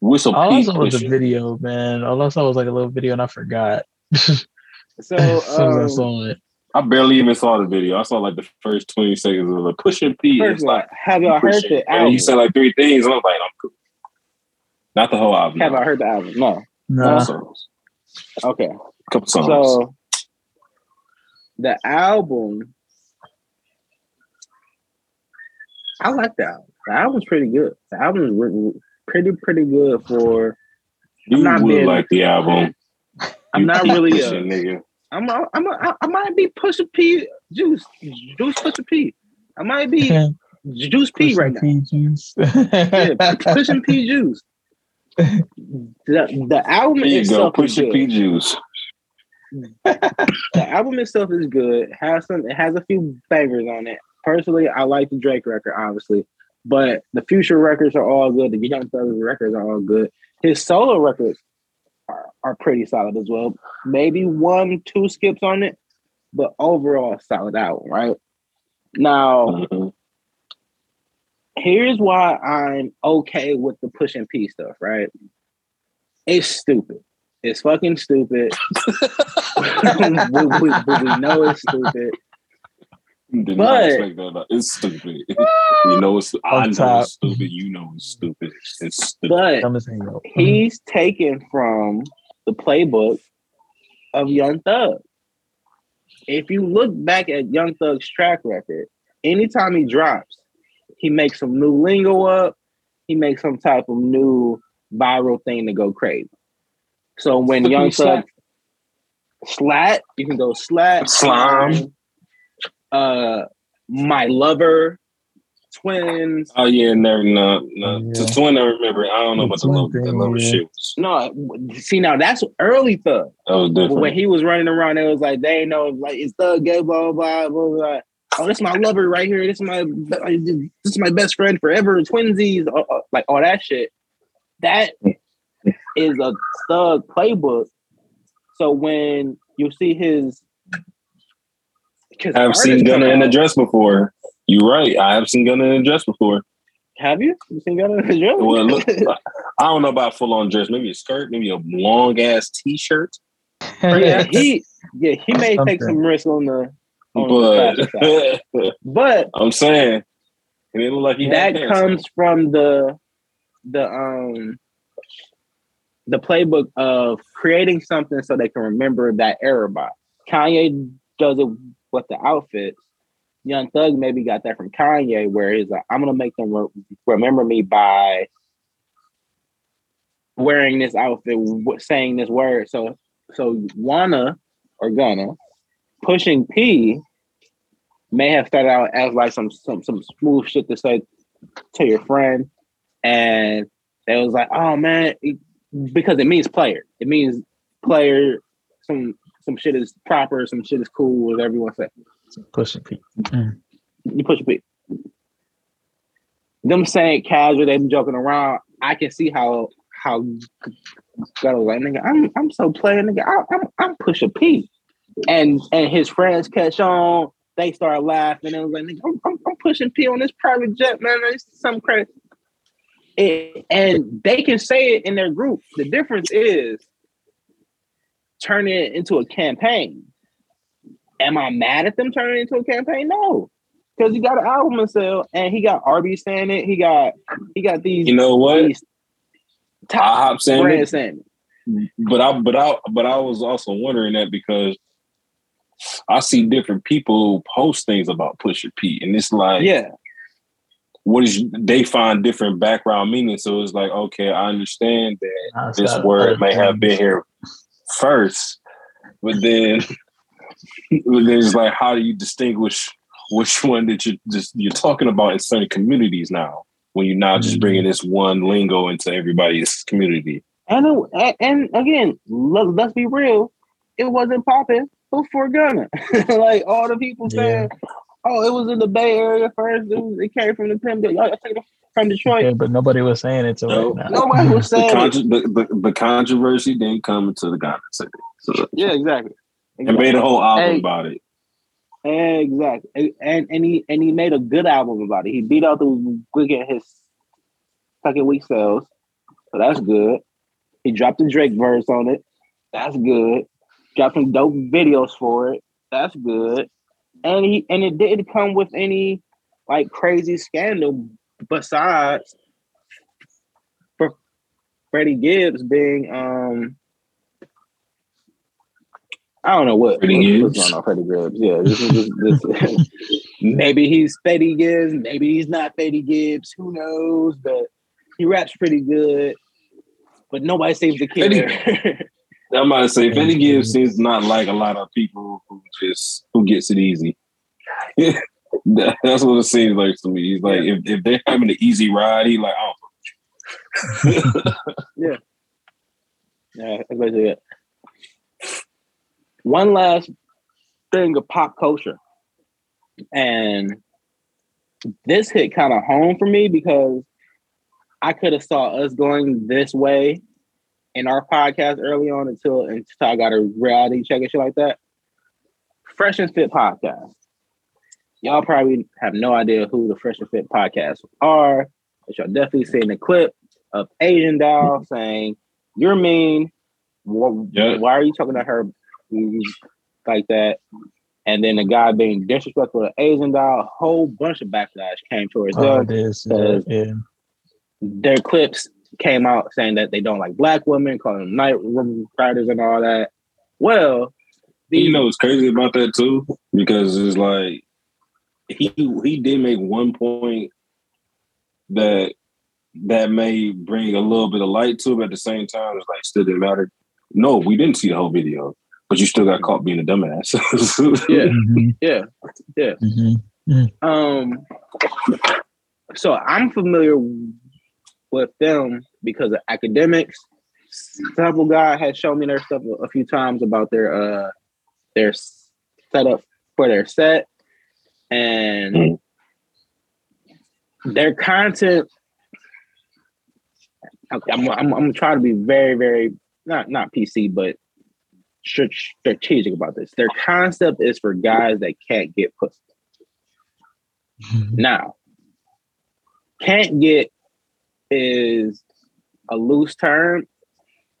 which a All I P saw was a video, man. All I saw was like a little video, and I forgot. so as soon I um, saw it, I barely even saw the video. I saw like the first twenty seconds of the pushing P. first It's like have y'all heard pushing. the And album? you said like three things, and I was like, I'm cool. Not the whole album. Have I heard the album? No. nah, songs. Okay. A couple songs. So the album, I like the album. The album's pretty good. The album is re- pretty pretty good for. you not would being- like the album. I'm You not really pushing, a. nigga. I'm a, I'm a, I might be pushing P juice juice pushing P. I might be juice P right now. P juice. Yeah, pushing P juice. The, the album There you itself is pushing good. P juice. the album itself is good. Has some it has a few bangers on it. Personally, I like the Drake record, obviously. But the Future records are all good. The Young Thug records are all good. His solo records are, are pretty solid as well. Maybe one, two skips on it, but overall solid album, right? Now, Mhm. here's why I'm okay with the push and P stuff, right? It's stupid. It's fucking stupid. we- we- we know it's stupid. Did But- not expect that. It's stupid. you know it's. I Off know top. it's stupid. You know it's stupid. It's stupid. But I'm just saying, yo. he's taken from the playbook of Young Thug. If you look back at Young Thug's track record, anytime he drops, he makes some new lingo up. He makes some type of new viral thing to go crazy. So when Young. Thug slat, you can go slat, Slime. Uh, my lover, twins. Oh yeah, never no no. Yeah. To twin, I remember. I don't know about the Twin love. The thing, love yeah. shit. No, see now that's early Thug. that was different. when he was running around, it was like they ain't know like it's Thug gay, blah blah blah blah. blah. Oh, this is my lover right here. This is my this is my best friend forever. Twinsies, uh, uh, like all that shit. That is a Thug playbook. So when you see his, 'cause I have seen come Gunna in a dress before. You're right. I have seen Gunna in a dress before. Have you? You seen Gunna in his dress? Well, look, I don't know about full on dress. Maybe a skirt. Maybe a long ass t shirt. yeah, he yeah he may take Something. some risks on the on the But side. but I'm saying, it didn't look like he that pants comes from the the um the playbook of creating something so they can remember that era by. Kanye does it with the outfits. Young Thug maybe got that from Kanye, where he's like, "I'm Gunna make them re- remember me by wearing this outfit, w- saying this word." So, so Wunna or gonna pushing P may have started out as like some some some smooth shit to say to your friend, and they was like, "Oh man," it- because it means player. It means player. Some some shit is proper. Some shit is cool. Whatever you want to say. Pushing P. Mm. You push a P. Them saying casual, they been joking around. I can see how how got a like, nigga, I'm I'm so playing, nigga. I, I'm I'm push a P, and and his friends catch on. They start laughing. And it was like, nigga, I'm, I'm, I'm pushing P on this private jet, man. It's some crazy. it, and they can say it in their group. The difference is turning it into a campaign. Am I mad at them turning it into a campaign? No, because he got an album to sell, and he got Arby's saying it. He got he got these. You know what? these top IHOP saying it. saying it. but I but I but I was also wondering that because I see different people post things about Pusha P, and it's like, Yeah, what is they find different background meaning? So it's like, okay, I understand that Nah, it's this word may have been here first, but then, but then it's like, how do you distinguish which one that you just you're talking about in certain communities now? When you're not just bringing mm-hmm. this one lingo into everybody's community. and it, and again, let, let's be real, it wasn't popping before Gunna. like all the people Yeah. saying, "Oh, it was in the Bay Area first. It, was, it came from the Pim. Y'all took it from Detroit." Yeah, but nobody was saying it till No. right now. Nobody was The, saying. it. contro- the, the, the controversy didn't come into the Ghana City. So Yeah, exactly. and made a whole album Hey. about it. Exactly, and, and and he and he made a good album about it. He beat out the Weeknd his second week sales, so that's good. He dropped the Drake verse on it, that's good. Dropped some dope videos for it, that's good. And he and it didn't come with any like crazy scandal besides for Freddie Gibbs being um I don't know what Freddie what's Gibbs? going on Freddie Gibbs. Yeah, this is this, this maybe he's Freddie Gibbs, maybe he's not Freddie Gibbs. Who knows? But he raps pretty good. But nobody seems to care. I'm about to say, Freddie Gibbs seems not like a lot of people who just who gets it easy. That- That's what it seems like to me. He's like, if, if they're having an easy ride, he like, oh, yeah. yeah, that's basically it. One last thing of pop culture, and this hit kind of home for me because I could have saw us going this way in our podcast early on until until I got a reality check and shit like that. Fresh and Fit podcast. Y'all probably have no idea who the Fresh and Fit podcasts are, but y'all definitely seen the clip of Asian doll mm-hmm. saying, "You're mean. Wh- Yeah. Why are you talking to her like that?" And then the guy being disrespectful to Asian doll. A whole bunch of backlash came towards Oh, them Yeah. their clips came out saying that they don't like black women, calling them night riders and all that. Well, you know what's crazy about that too? Because it's like he he did make one point that that may bring a little bit of light to it, but at the same time, it's like still didn't matter. No, we didn't see the whole video, but you still got caught being a dumbass. Yeah. Mhm, yeah, yeah. mhm. Um, so I'm familiar with them because of Akademiks. Several guy has shown me their stuff a, a few times about their uh their setup for their set and hmm. their content. I'm, I'm, I'm, trying to be very, very not not PC, but strategic about this. Their concept is for guys that can't get pussy. Mm-hmm. Now, can't get is a loose term.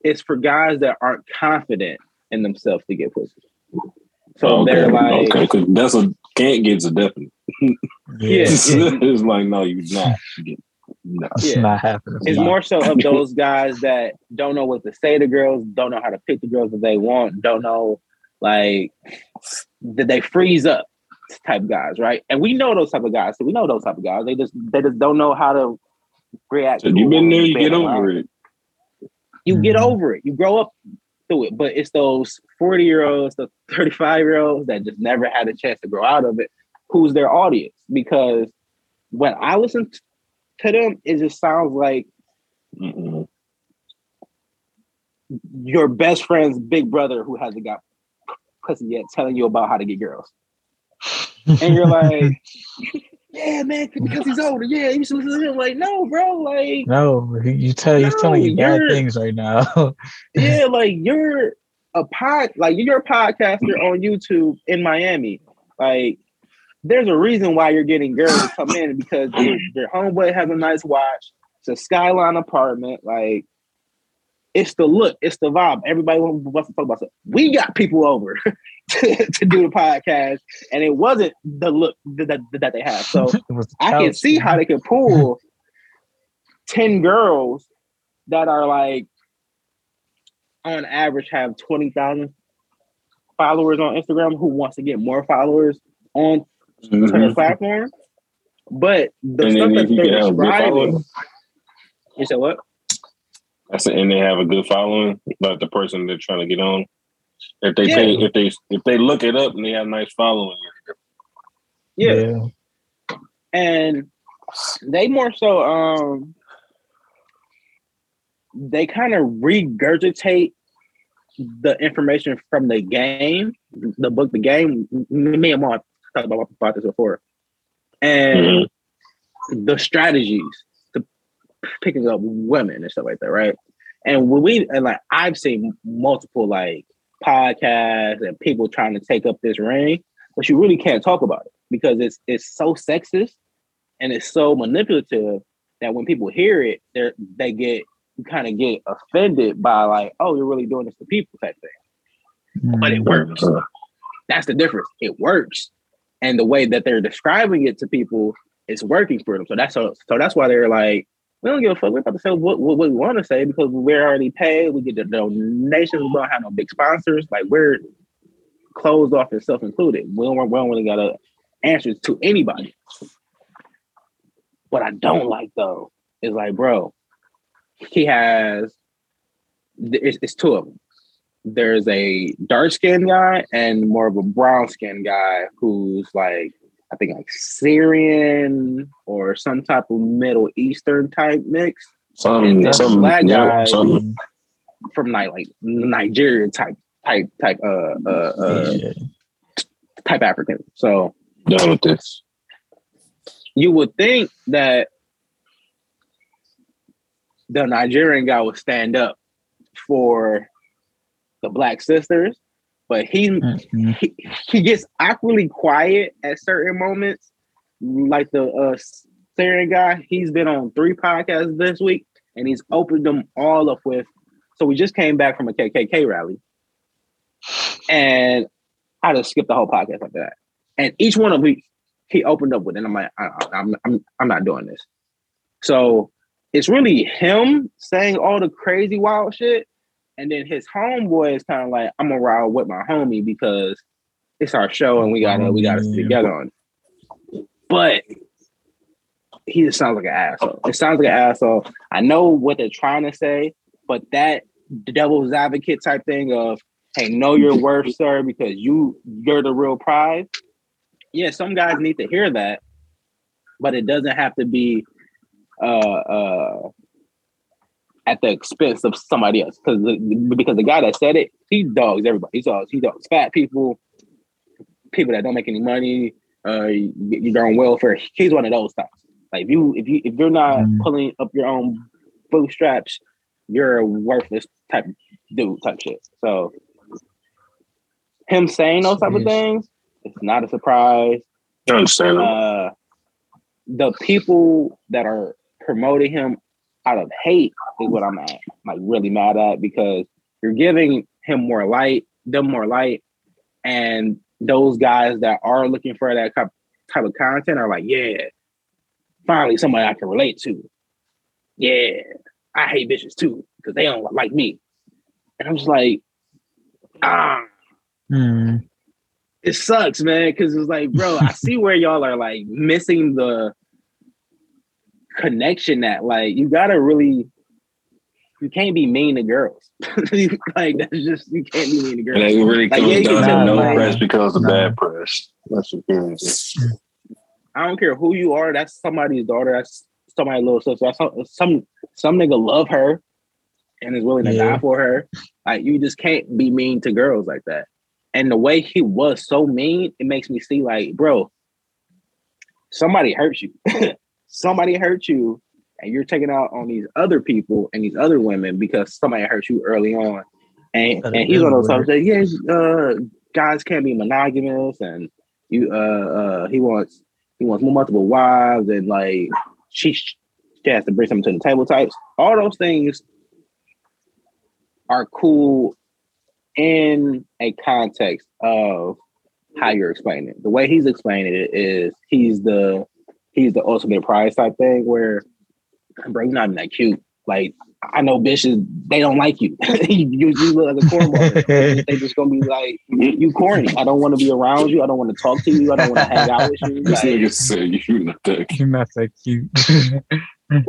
It's for guys that aren't confident in themselves to get pussy. So oh, okay, they're like, okay, that's a can't get a definite. Yeah, it's, yeah. it's like no, you're not. No. It's Yeah. not happening. it's more so of those guys that don't know what to say to girls, don't know how to pick the girls that they want, don't know like that they freeze up type guys, right? And we know those type of guys. So we know those type of guys. They just they just don't know how to react. So you've been there, you get over it. you get Mhm. over it. You grow up through it. But it's those 40 year olds, the 35 year olds that just never had a chance to grow out of it, who's their audience. Because when I listen to them, it just sounds like Mm-mm. your best friend's big brother who hasn't got pussy yet telling you about how to get girls. And you're like, yeah, man, because he's older. Yeah, you should listen to him. Like, no, bro, like, no, you tell he's No, telling you bad things right now. yeah, like you're a pod, like you're a podcaster on YouTube in Miami. Like, there's a reason why you're getting girls to come in because your homeboy has a nice watch. It's a skyline apartment. Like it's the look, it's the vibe. Everybody wants to talk about it. We got people over to, to do the podcast, and it wasn't the look that, that they have. So the I can see how they can pull 10 girls that are like on average have 20,000 followers on Instagram who wants to get more followers on to Mhm. the platform. But the And stuff that they're can have a good describing, you said what? I said, and they have a good following, like the person they're trying to get on. If they Yeah. pay, if they if they look it up and they have nice following, Yeah. And they more so um they kind of regurgitate the information from the game, the book, the game. Me and Mom talked about, about this before, and the strategies to picking up women and stuff like that, right? And when we and like I've seen multiple like podcasts and people trying to take up this ring, but you really can't talk about it because it's it's so sexist and it's so manipulative that when people hear it, they they get you kind of get offended by like, oh, you're really doing this to people type thing. Mm-hmm. But it works. Uh-huh. That's the difference. It works, and the way that they're describing it to people is working for them. So that's so, so that's why they're like, we don't give a fuck. We're about to say what, what, what we want to say because we're already paid. We get the donations. We don't have no big sponsors. Like we're closed off and self included. We don't, we don't really got to answer to anybody. What I don't like though is like, bro, he has it's, it's two of them. There's a dark skinned guy and more of a brown skinned guy who's like I think like Syrian or some type of Middle Eastern type mix Some some black yeah, guy. some from like like Nigeria type type type uh uh, uh Yeah. type African. So done with this. you would think that the Nigerian guy would stand up for the black sisters, but he Mhm. he, he gets awkwardly quiet at certain moments. Like the uh Syrian guy, he's been on three podcasts this week and he's opened them all up with. So we just came back from a KKK rally, and I just skipped the whole podcast like that. And each one of them he opened up with, and I'm like, I- I'm I'm I'm not doing this. So it's really him saying all the crazy wild shit, and then his homeboy is kind of like, I'm gonna ride with my homie because it's our show and we gotta we gotta stick together on it. But he just sounds like an asshole. It sounds like an asshole. I know what they're trying to say, but that devil's advocate type thing of hey, know your worth, sir, because you you're the real prize. Yeah, some guys need to hear that, but it doesn't have to be uh uh at the expense of somebody else. Because the, because the guy that said it, he dogs everybody. He dogs he dogs fat people, people that don't make any money, uh you're on welfare. He's one of those types. Like if you if you if you're not Mm. pulling up your own bootstraps, you're a worthless type dude type shit. So him saying those type of things, it's not a surprise. I understand. Uh, the people that are promoting him out of hate is what I'm at, like really mad at because you're giving him more light, them more light, and those guys that are looking for that type of content are like, yeah, finally somebody I can relate to. Yeah, I hate bitches too because they don't like me, and I'm just like, ah, Hmm. it sucks, man, because it's like, bro, I see where y'all are like missing the connection that like you gotta really you can't be mean to girls. like that's just you can't be mean to girls. And it really Like, comes yeah, down to no tell, press like- because of Nah. bad press. That's what it is. I don't care who you are, that's somebody's daughter, that's somebody's little sister. That's some some some nigga love her and is willing to Yeah. die for her. Like you just can't be mean to girls like that. And the way he was so mean, it makes me see like, bro, somebody hurt you. somebody hurt you, and you're taking out on these other people and these other women because somebody hurt you early on. And and he's one of those types that yes, uh, guys can't be monogamous, and you uh uh he wants he wants multiple wives, and like she she has to bring something to the table types. All those things are cool in a context of how you're explaining it. The way he's explaining it is he's the he's the ultimate prize type thing where bro, you're not even that cute. Like I know bitches, they don't like you. you, you look like a cornball. they just gonna be like, you corny. I don't want to be around you. I don't want to talk to you. I don't want to hang out with you. Like, nigga said you not that cute. You're not that cute.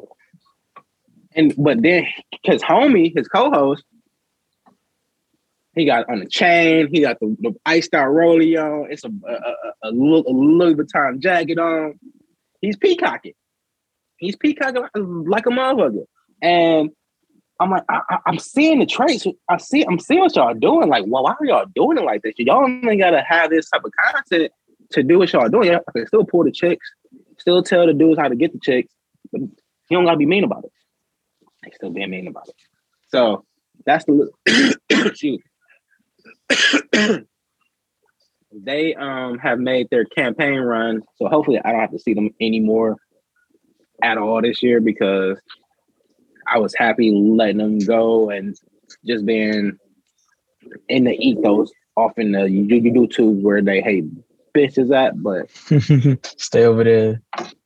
and but then his homie, his co-host, he got on the chain. He got the, the iced out rollie on. It's a a, a, a, Louis- a Louis Vuitton jacket on. He's peacocking. He's peacocking like- a motherfucker. And I'm like, I, I'm seeing the traits. I see. I'm seeing what y'all doing. Like, well, why are y'all doing it like this? Y'all only gotta have this type of content to do what y'all doing. Y'all can still pull the chicks, still tell the dudes how to get the chicks, but you don't gotta be mean about it. They still being mean about it. So that's the excuse. Me. they um have made their campaign run, so hopefully I don't have to see them anymore at all this year because I was happy letting them go and just being in the ethos off in the you YouTube where they hate bitches at, but Stay over there.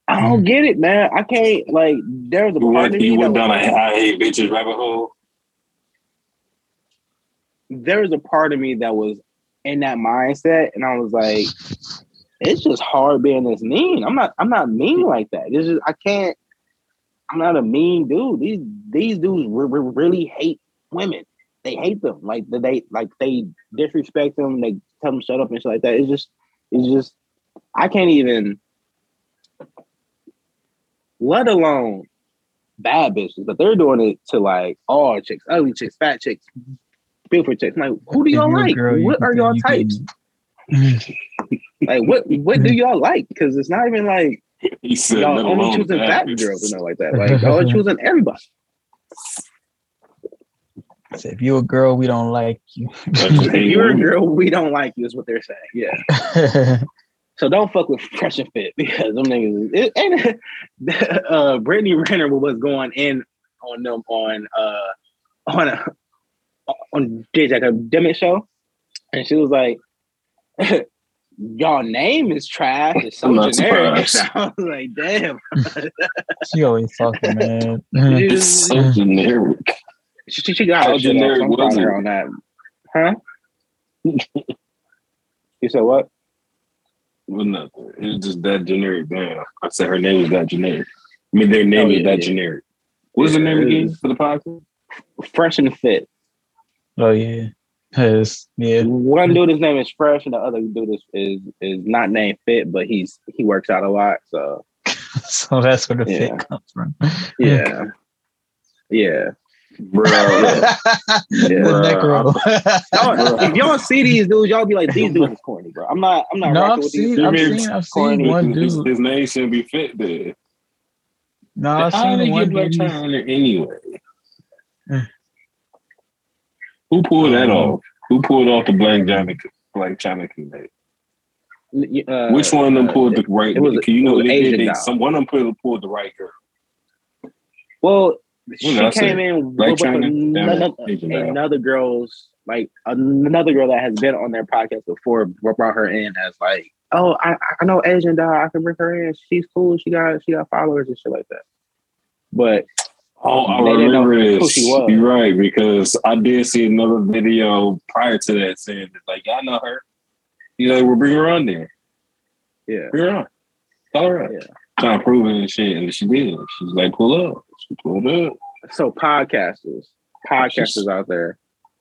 I don't get it, man. I can't like there's a You part went, of me you went down a hate bitches rabbit hole. there was a part of me that was in that mindset, and I was like, it's just hard being this mean. I'm not. I'm not mean like that. It's just I can't. I'm not a mean dude. These these dudes re- re- really hate women. They hate them. Like they like they disrespect them. They tell them shut up and shit like that. It's just it's just I can't even. Let alone bad bitches, but they're doing it to like all chicks, ugly chicks, fat chicks, beautiful chicks. I'm like, who do y'all you're like? girl, what are y'all types? can- Like, what what do y'all like? Because it's not even like He said, y'all only choosing fat girls and nothing like that. Like y'all are choosing everybody. Say, if you're a girl, we don't like you. If you're a girl, we don't like you. Is what they're saying. Yeah. So don't fuck with Fresh and Fit because them niggas. It, and uh, Brittany Renner was going in on them on uh on a on DJ Academic show, and she was like, "Y'all name is trash. It's so I'm generic." surprised. I was like, "Damn." she always talking, man. It's so generic. She, she got How her generic so was proud her it? on that. Huh? you said what? Well, nothing. It's just that generic. Damn. I said her name is that generic. I mean, their oh, name Oh, is that yeah. generic. What's Yeah, the name again for the podcast? Fresh and Fit. Oh yeah, yes, yeah. One dude, his name is Fresh, and the other dude is is, is not named Fit, but he's he works out a lot. So So that's where the Yeah. fit comes from. yeah, yeah. Bro. Yeah. the neck roll. Y'all, if y'all see these dudes, y'all be like, these dudes is corny, bro. I'm not. I'm not. No, rocking I've with these seen, I've seen, I've corny. seen one his, dude. his name shouldn't be fit there. No, I've How they seen one get Black dude. China on there anyway? Mm. Who pulled that Um, off? Who pulled off the Blac Chyna Blac Chyna Connect? Uh, Which one of them uh, pulled the right? it was- Can you know they They, some one of them pulled, pulled the right girl. Well, she say? came in with another, Damn it, Asian guy. another girl's like another girl that has been on their podcast before brought her in as like, oh, I, I know Asian Doll. I can bring her in. She's cool. She got she got followers and shit like that. But Oh, I They oh, didn't know remember who this. she was. You're right because I did see another video prior to that saying that, like, y'all know her. You know, we'll bring her on there. yeah, Bring her on. All right. Yeah. Trying to prove it and shit, and she did. She was like, pull up. She pulled up. so podcasters, podcasters out there,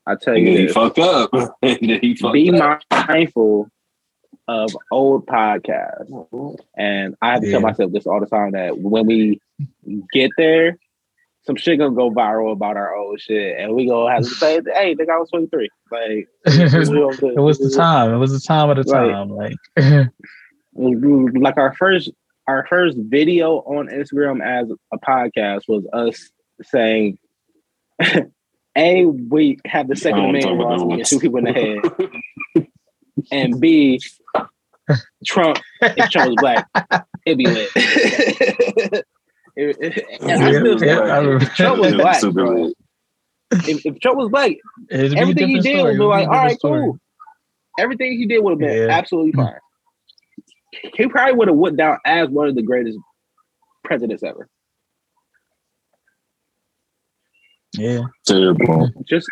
I tell you he fucked up. he fucked be up. mindful of old podcasts. And I have to tell myself this all the time that when we get there, some shit gonna go viral about our old shit, and we gonna have to say, "Hey, nigga, I was 23." Like, it was the time. It was the time of the Right. time. Like, Like our first, our first video on Instagram as a podcast was us saying, "A, we have the second don't talk amendment laws, that we can once. shoot people in the head." and B, Trump, if Trump was black, it'd be lit. If, if, and I Yeah, still yeah, stand I remember. Trump was Yeah, black, super bro. lit. If, if Trump was black, It'd everything he did would be like, all right, story. cool. Everything he did would have been Yeah. absolutely fine. He probably would have went down as one of the greatest presidents ever. Yeah, Terrible. Just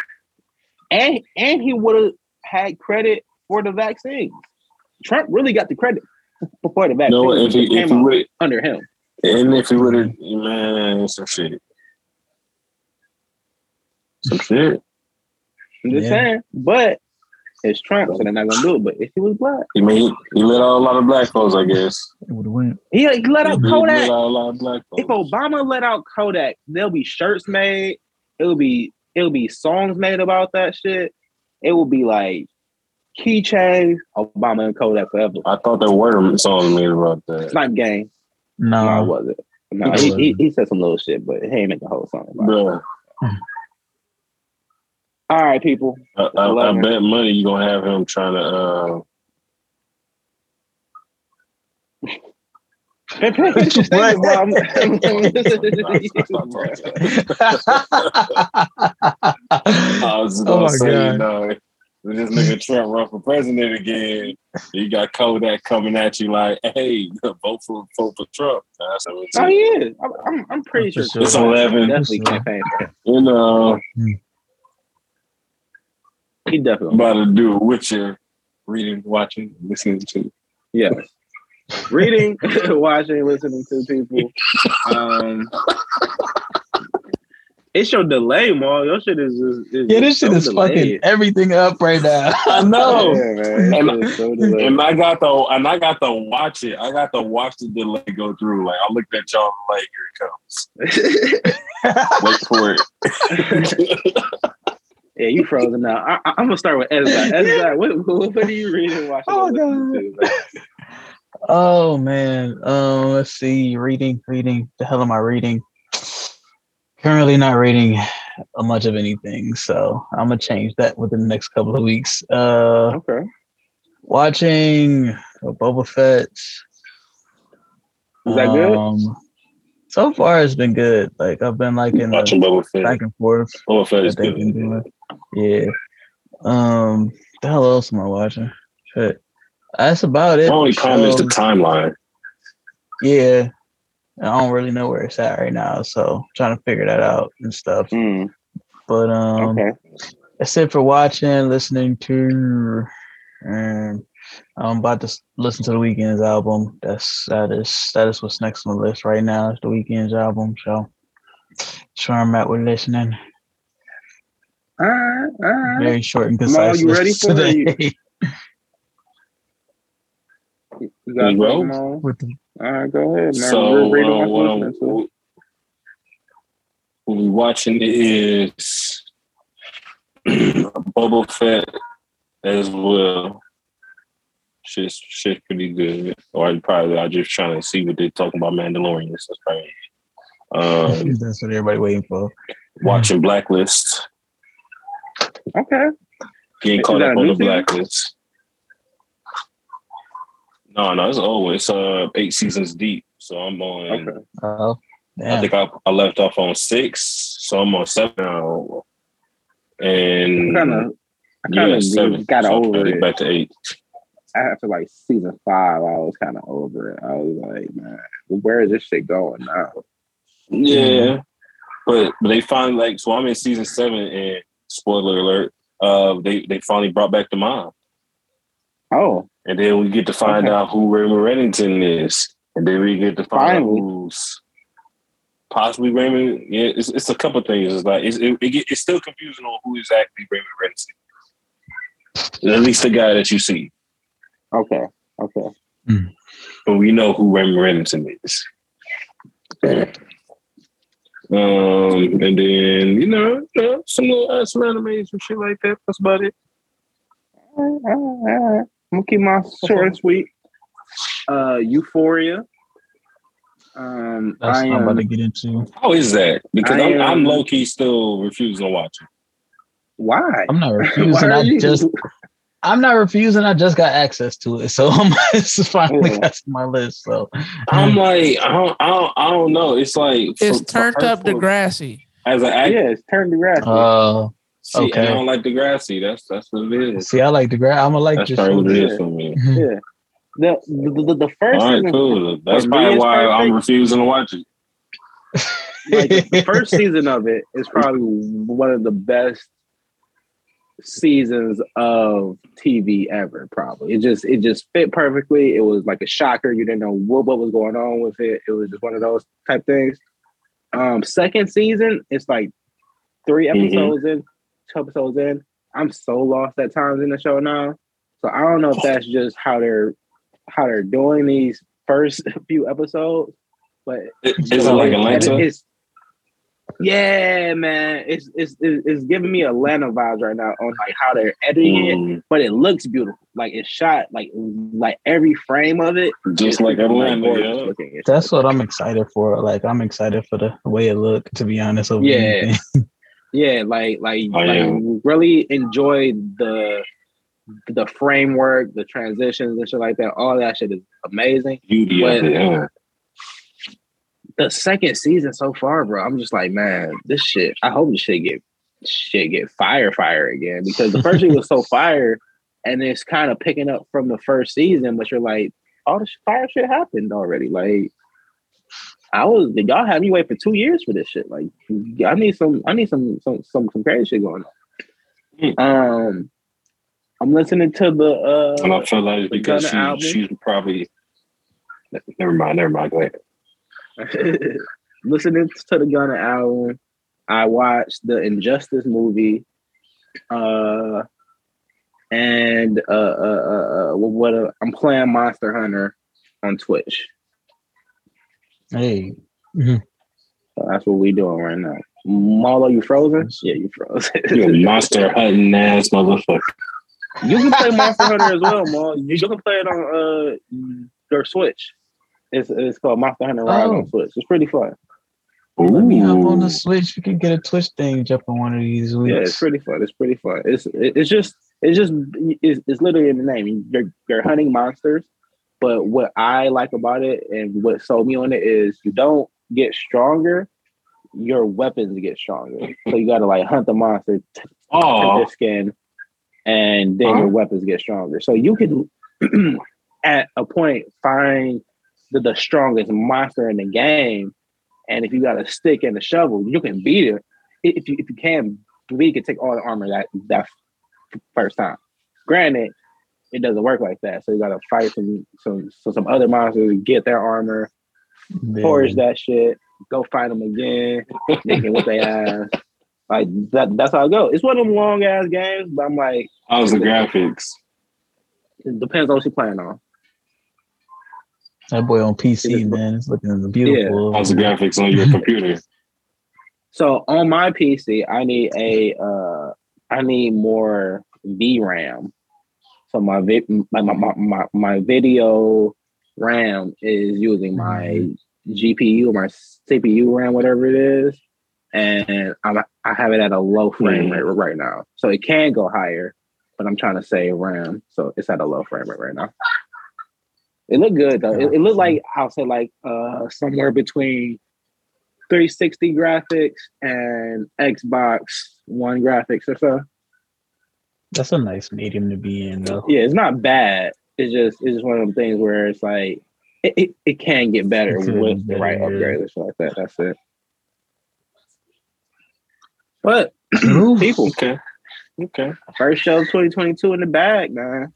and and he would have had credit for the vaccine. Trump really got the credit for the vaccine. No, if he if he would under him. And if he would have man, some shit. Some shit. I'm just Yeah. saying, but it's Trump, so they're not gonna do it. But if he was black, I mean, he, he let out a lot of black folks, I guess. it would have went. he, he let He out let Kodak. out a lot of black If. Obama let out Kodak, there'll be shirts made. It'll be it'll be songs made about that shit. It will be like keychains, Obama and Kodak forever. I thought there were songs made about that. Snipe gang. No, it No, wasn't. No, he, he, he said some little shit, but he ain't make a whole song about it. Bruh, All right, people. I, I, I Eleven. bet money you're gonna have him trying to uh Pay- pay attention, What? bro. I'm- was just Oh gonna my say, God. you know, when this nigga Trump run for president again, you got Kodak coming at you like, hey, vote for vote for Trump. That's what it's Oh yeah, I'm, I'm, I'm pretty For sure. sure. It's 11. Definitely sure. campaign for him. You know, He definitely. about to do it with your reading, watching, listening to. Yes. Reading, watching, listening to people. Um, it's your delay, Mal. Your shit is, is, is yeah, this shit so is fucking everything up right now. I know. Yeah, man. And- Your shit is so. And I got the and I got to watch it. I got to watch the delay go through. Like I looked at y'all like here it comes. Wait for it. yeah, you frozen now. I, I, I'm gonna start with Ezra. Ezra, what, what, what are you reading, watching, Oh, and listening man? Oh man. Um, let's see. Reading, reading. The hell am I reading? Currently not reading a much of anything, so I'm gonna change that within the next couple of weeks. Uh, Okay. watching Boba Fett. Is that good? Um, so far, it's been good. Like I've been liking Watching the Boba Fett. back and forth Boba Fett is good. doing. Yeah. Um, the hell else am I watching? Shit. That's about it. My only comment is the timeline. Yeah. I don't really know where it's at right now, so trying to figure that out and stuff. Mm, But um okay. that's it for watching, listening to and I'm about to listen to the Weeknd's album. That's that is that is what's next on the list right now. It's the Weeknd's album. So that's where I'm at with listening. All right. All right. Very short and Mal, concise. you ready list for it? today. You got Well, something with the All right, go ahead, man. So We're reading uh, what what, I'm I'm, what we watching is Boba Fett as well. Shit's shit's pretty good. Or I probably I just trying to see what they're talking about Mandalorians. That's probably um, that's what everybody waiting for. watching Blacklist. Okay. Getting Is caught up on the season? Blacklist. No, no, it's old. It's uh eight seasons deep. So I'm on. Okay. Oh, I think I, I left off on six, so I'm on seven now. And Kind of. I yeah, kind of seven. got So I'm over it. Back to eight. After like season five, I was kind of over it. I was like, man, where is this shit going now? Yeah, but but they finally like so I'm in season seven, and spoiler alert, uh, they they finally brought back the mom, Oh, and then we get to find Okay. out who Raymond Reddington is, and then we get to find Finally. out who's possibly Raymond. Yeah, it's, it's a couple things. It's like it's it, it get, it's still confusing on who exactly Raymond Reddington. At least the guy that you see. okay, okay. but we know who Raymond Reddington is. Um, and then you know, some little uh, some anime, some shit like that. That's about it. I'm gonna keep my short and sweet. Uh, Euphoria. Um, That's I what I'm about to get into. How is that? Because I I'm, I'm low key still refusing to watch it. Why? I'm not refusing. I just I'm not refusing. I just got access to it, so I'm it's finally Yeah. got to my list. So I'm like, I don't, I don't, I don't know. It's like It's for- turned for- up for- Degrassi. as an actor. Yeah, it's turned to grass. uh, See, okay. I don't like Degrassi. That's that's what it is. see, I like the grad. I'm gonna like That's this. probably what it show. for me. yeah. The, the, the, the first All right, season, cool. That's probably it's why I'm refusing to watch it. like the, the first season of it is probably one of the best seasons of TV ever. Probably it just it just fit perfectly. It was like a shocker. You didn't know what, what was going on with it. It was just one of those type things. Um, second season, it's like three Mhm. episodes in, two episodes in. I'm so lost at times in the show now. So I don't know if that's just how they're how they're doing these first few episodes, but Is it like Atlanta? it's, yeah, man. It's, it's it's it's giving me Atlanta vibes right now on like how they're editing it, Mm, but it looks beautiful. Like it's shot like like every frame of it. just like Atlanta, gorgeous yeah. That's what I'm excited for. Like I'm excited for the way it look. To be honest, over Yeah. yeah, like like Oh, like yeah. really enjoyed the the framework, the transitions and shit like that. All that shit is amazing. Beauty But-. Yeah. the second season so far, bro, I'm just like, man, this shit. I hope this shit get shit get fire, fire again because the first season was so fire, and it's kind of picking up from the first season. But you're like, all the fire shit happened already. Like, I was did y'all had me wait for two years for this shit. Like, I need some, I need some, some, some, some crazy shit going on. Um, I'm listening to the And uh, I feel like because she, album. she's probably. Never mind. Never mind. Go ahead. listening to the Gunna album. I watched the Injustice movie, uh, and uh, uh, uh, uh what uh, I'm playing Monster Hunter on Twitch. Hey, So that's what we doing right now. Marlo, you frozen? Yeah, you frozen. You a monster hunting ass motherfucker. You can play Monster Hunter as well, Mal. You, you can play it on uh your Switch. It's it's called Monster Hunter Rise Oh. on Switch. It's pretty fun. let me hop on the Switch. We can get a Twitch thing jumping one of these weeks. Yeah, it's pretty fun. It's pretty fun. It's it- it's just it's just it's, it's literally in the name. You're you're hunting monsters, but what I like about it and what sold me on it is you don't get stronger. Your weapons get stronger. So you gotta like hunt the monster, t- their skin, and then your weapons get stronger. So you can at a point find the, the strongest monster in the game, and if you got a stick and a shovel, you can beat it. If you if you can, we can take all the armor that that first time. Granted, it doesn't work like that. So you got to fight some some so some other monsters, get their armor, Yeah. forge that shit, go fight them again, they can whip their ass. Like that. That's how it goes. It's one of them long ass games, but I'm like, how's the graphics? it depends on what you're playing on. That boy on PC, man, it's looking beautiful. How's the graphics on your computer? So on my PC, I need a uh I need more VRAM. So my vi- my, my, my, my, video RAM is using my GPU or my CPU RAM, whatever it is, and I'm I have it at a low frame Mhm. rate right now. So it can go higher, but I'm trying to save RAM, so it's at a low frame rate right now. It looked good though. It, it looked like I'll say like uh somewhere between 360 graphics and Xbox One graphics or so. That's a nice medium to be in, though. Yeah, it's not bad. It's just it's just one of them things where it's like it, it, it can get better It with be the right better, yeah. upgrade or something like that. That's it. But Ooh. people, Okay. Okay. first show of 2022 in the bag, man.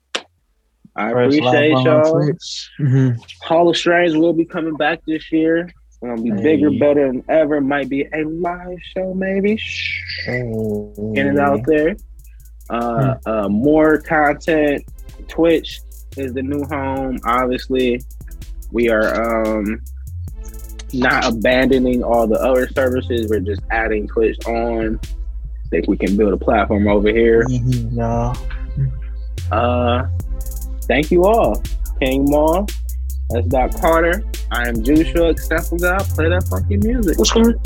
I Fresh appreciate live y'all. Twitch. Mhm. Hall of Strange will be coming back this year. It's gonna be bigger, better than ever. Might be a live show, maybe. Shh. Oh. Get it out there. Uh, uh, more content. Twitch is the new home. Obviously, we are um not abandoning all the other services. We're just adding Twitch on. Think we can build a platform over here. Mhm, y'all. Uh, thank you all. King Mal. That's Doc Carter. I am Joshua. Example God. Play that funky music. What's good?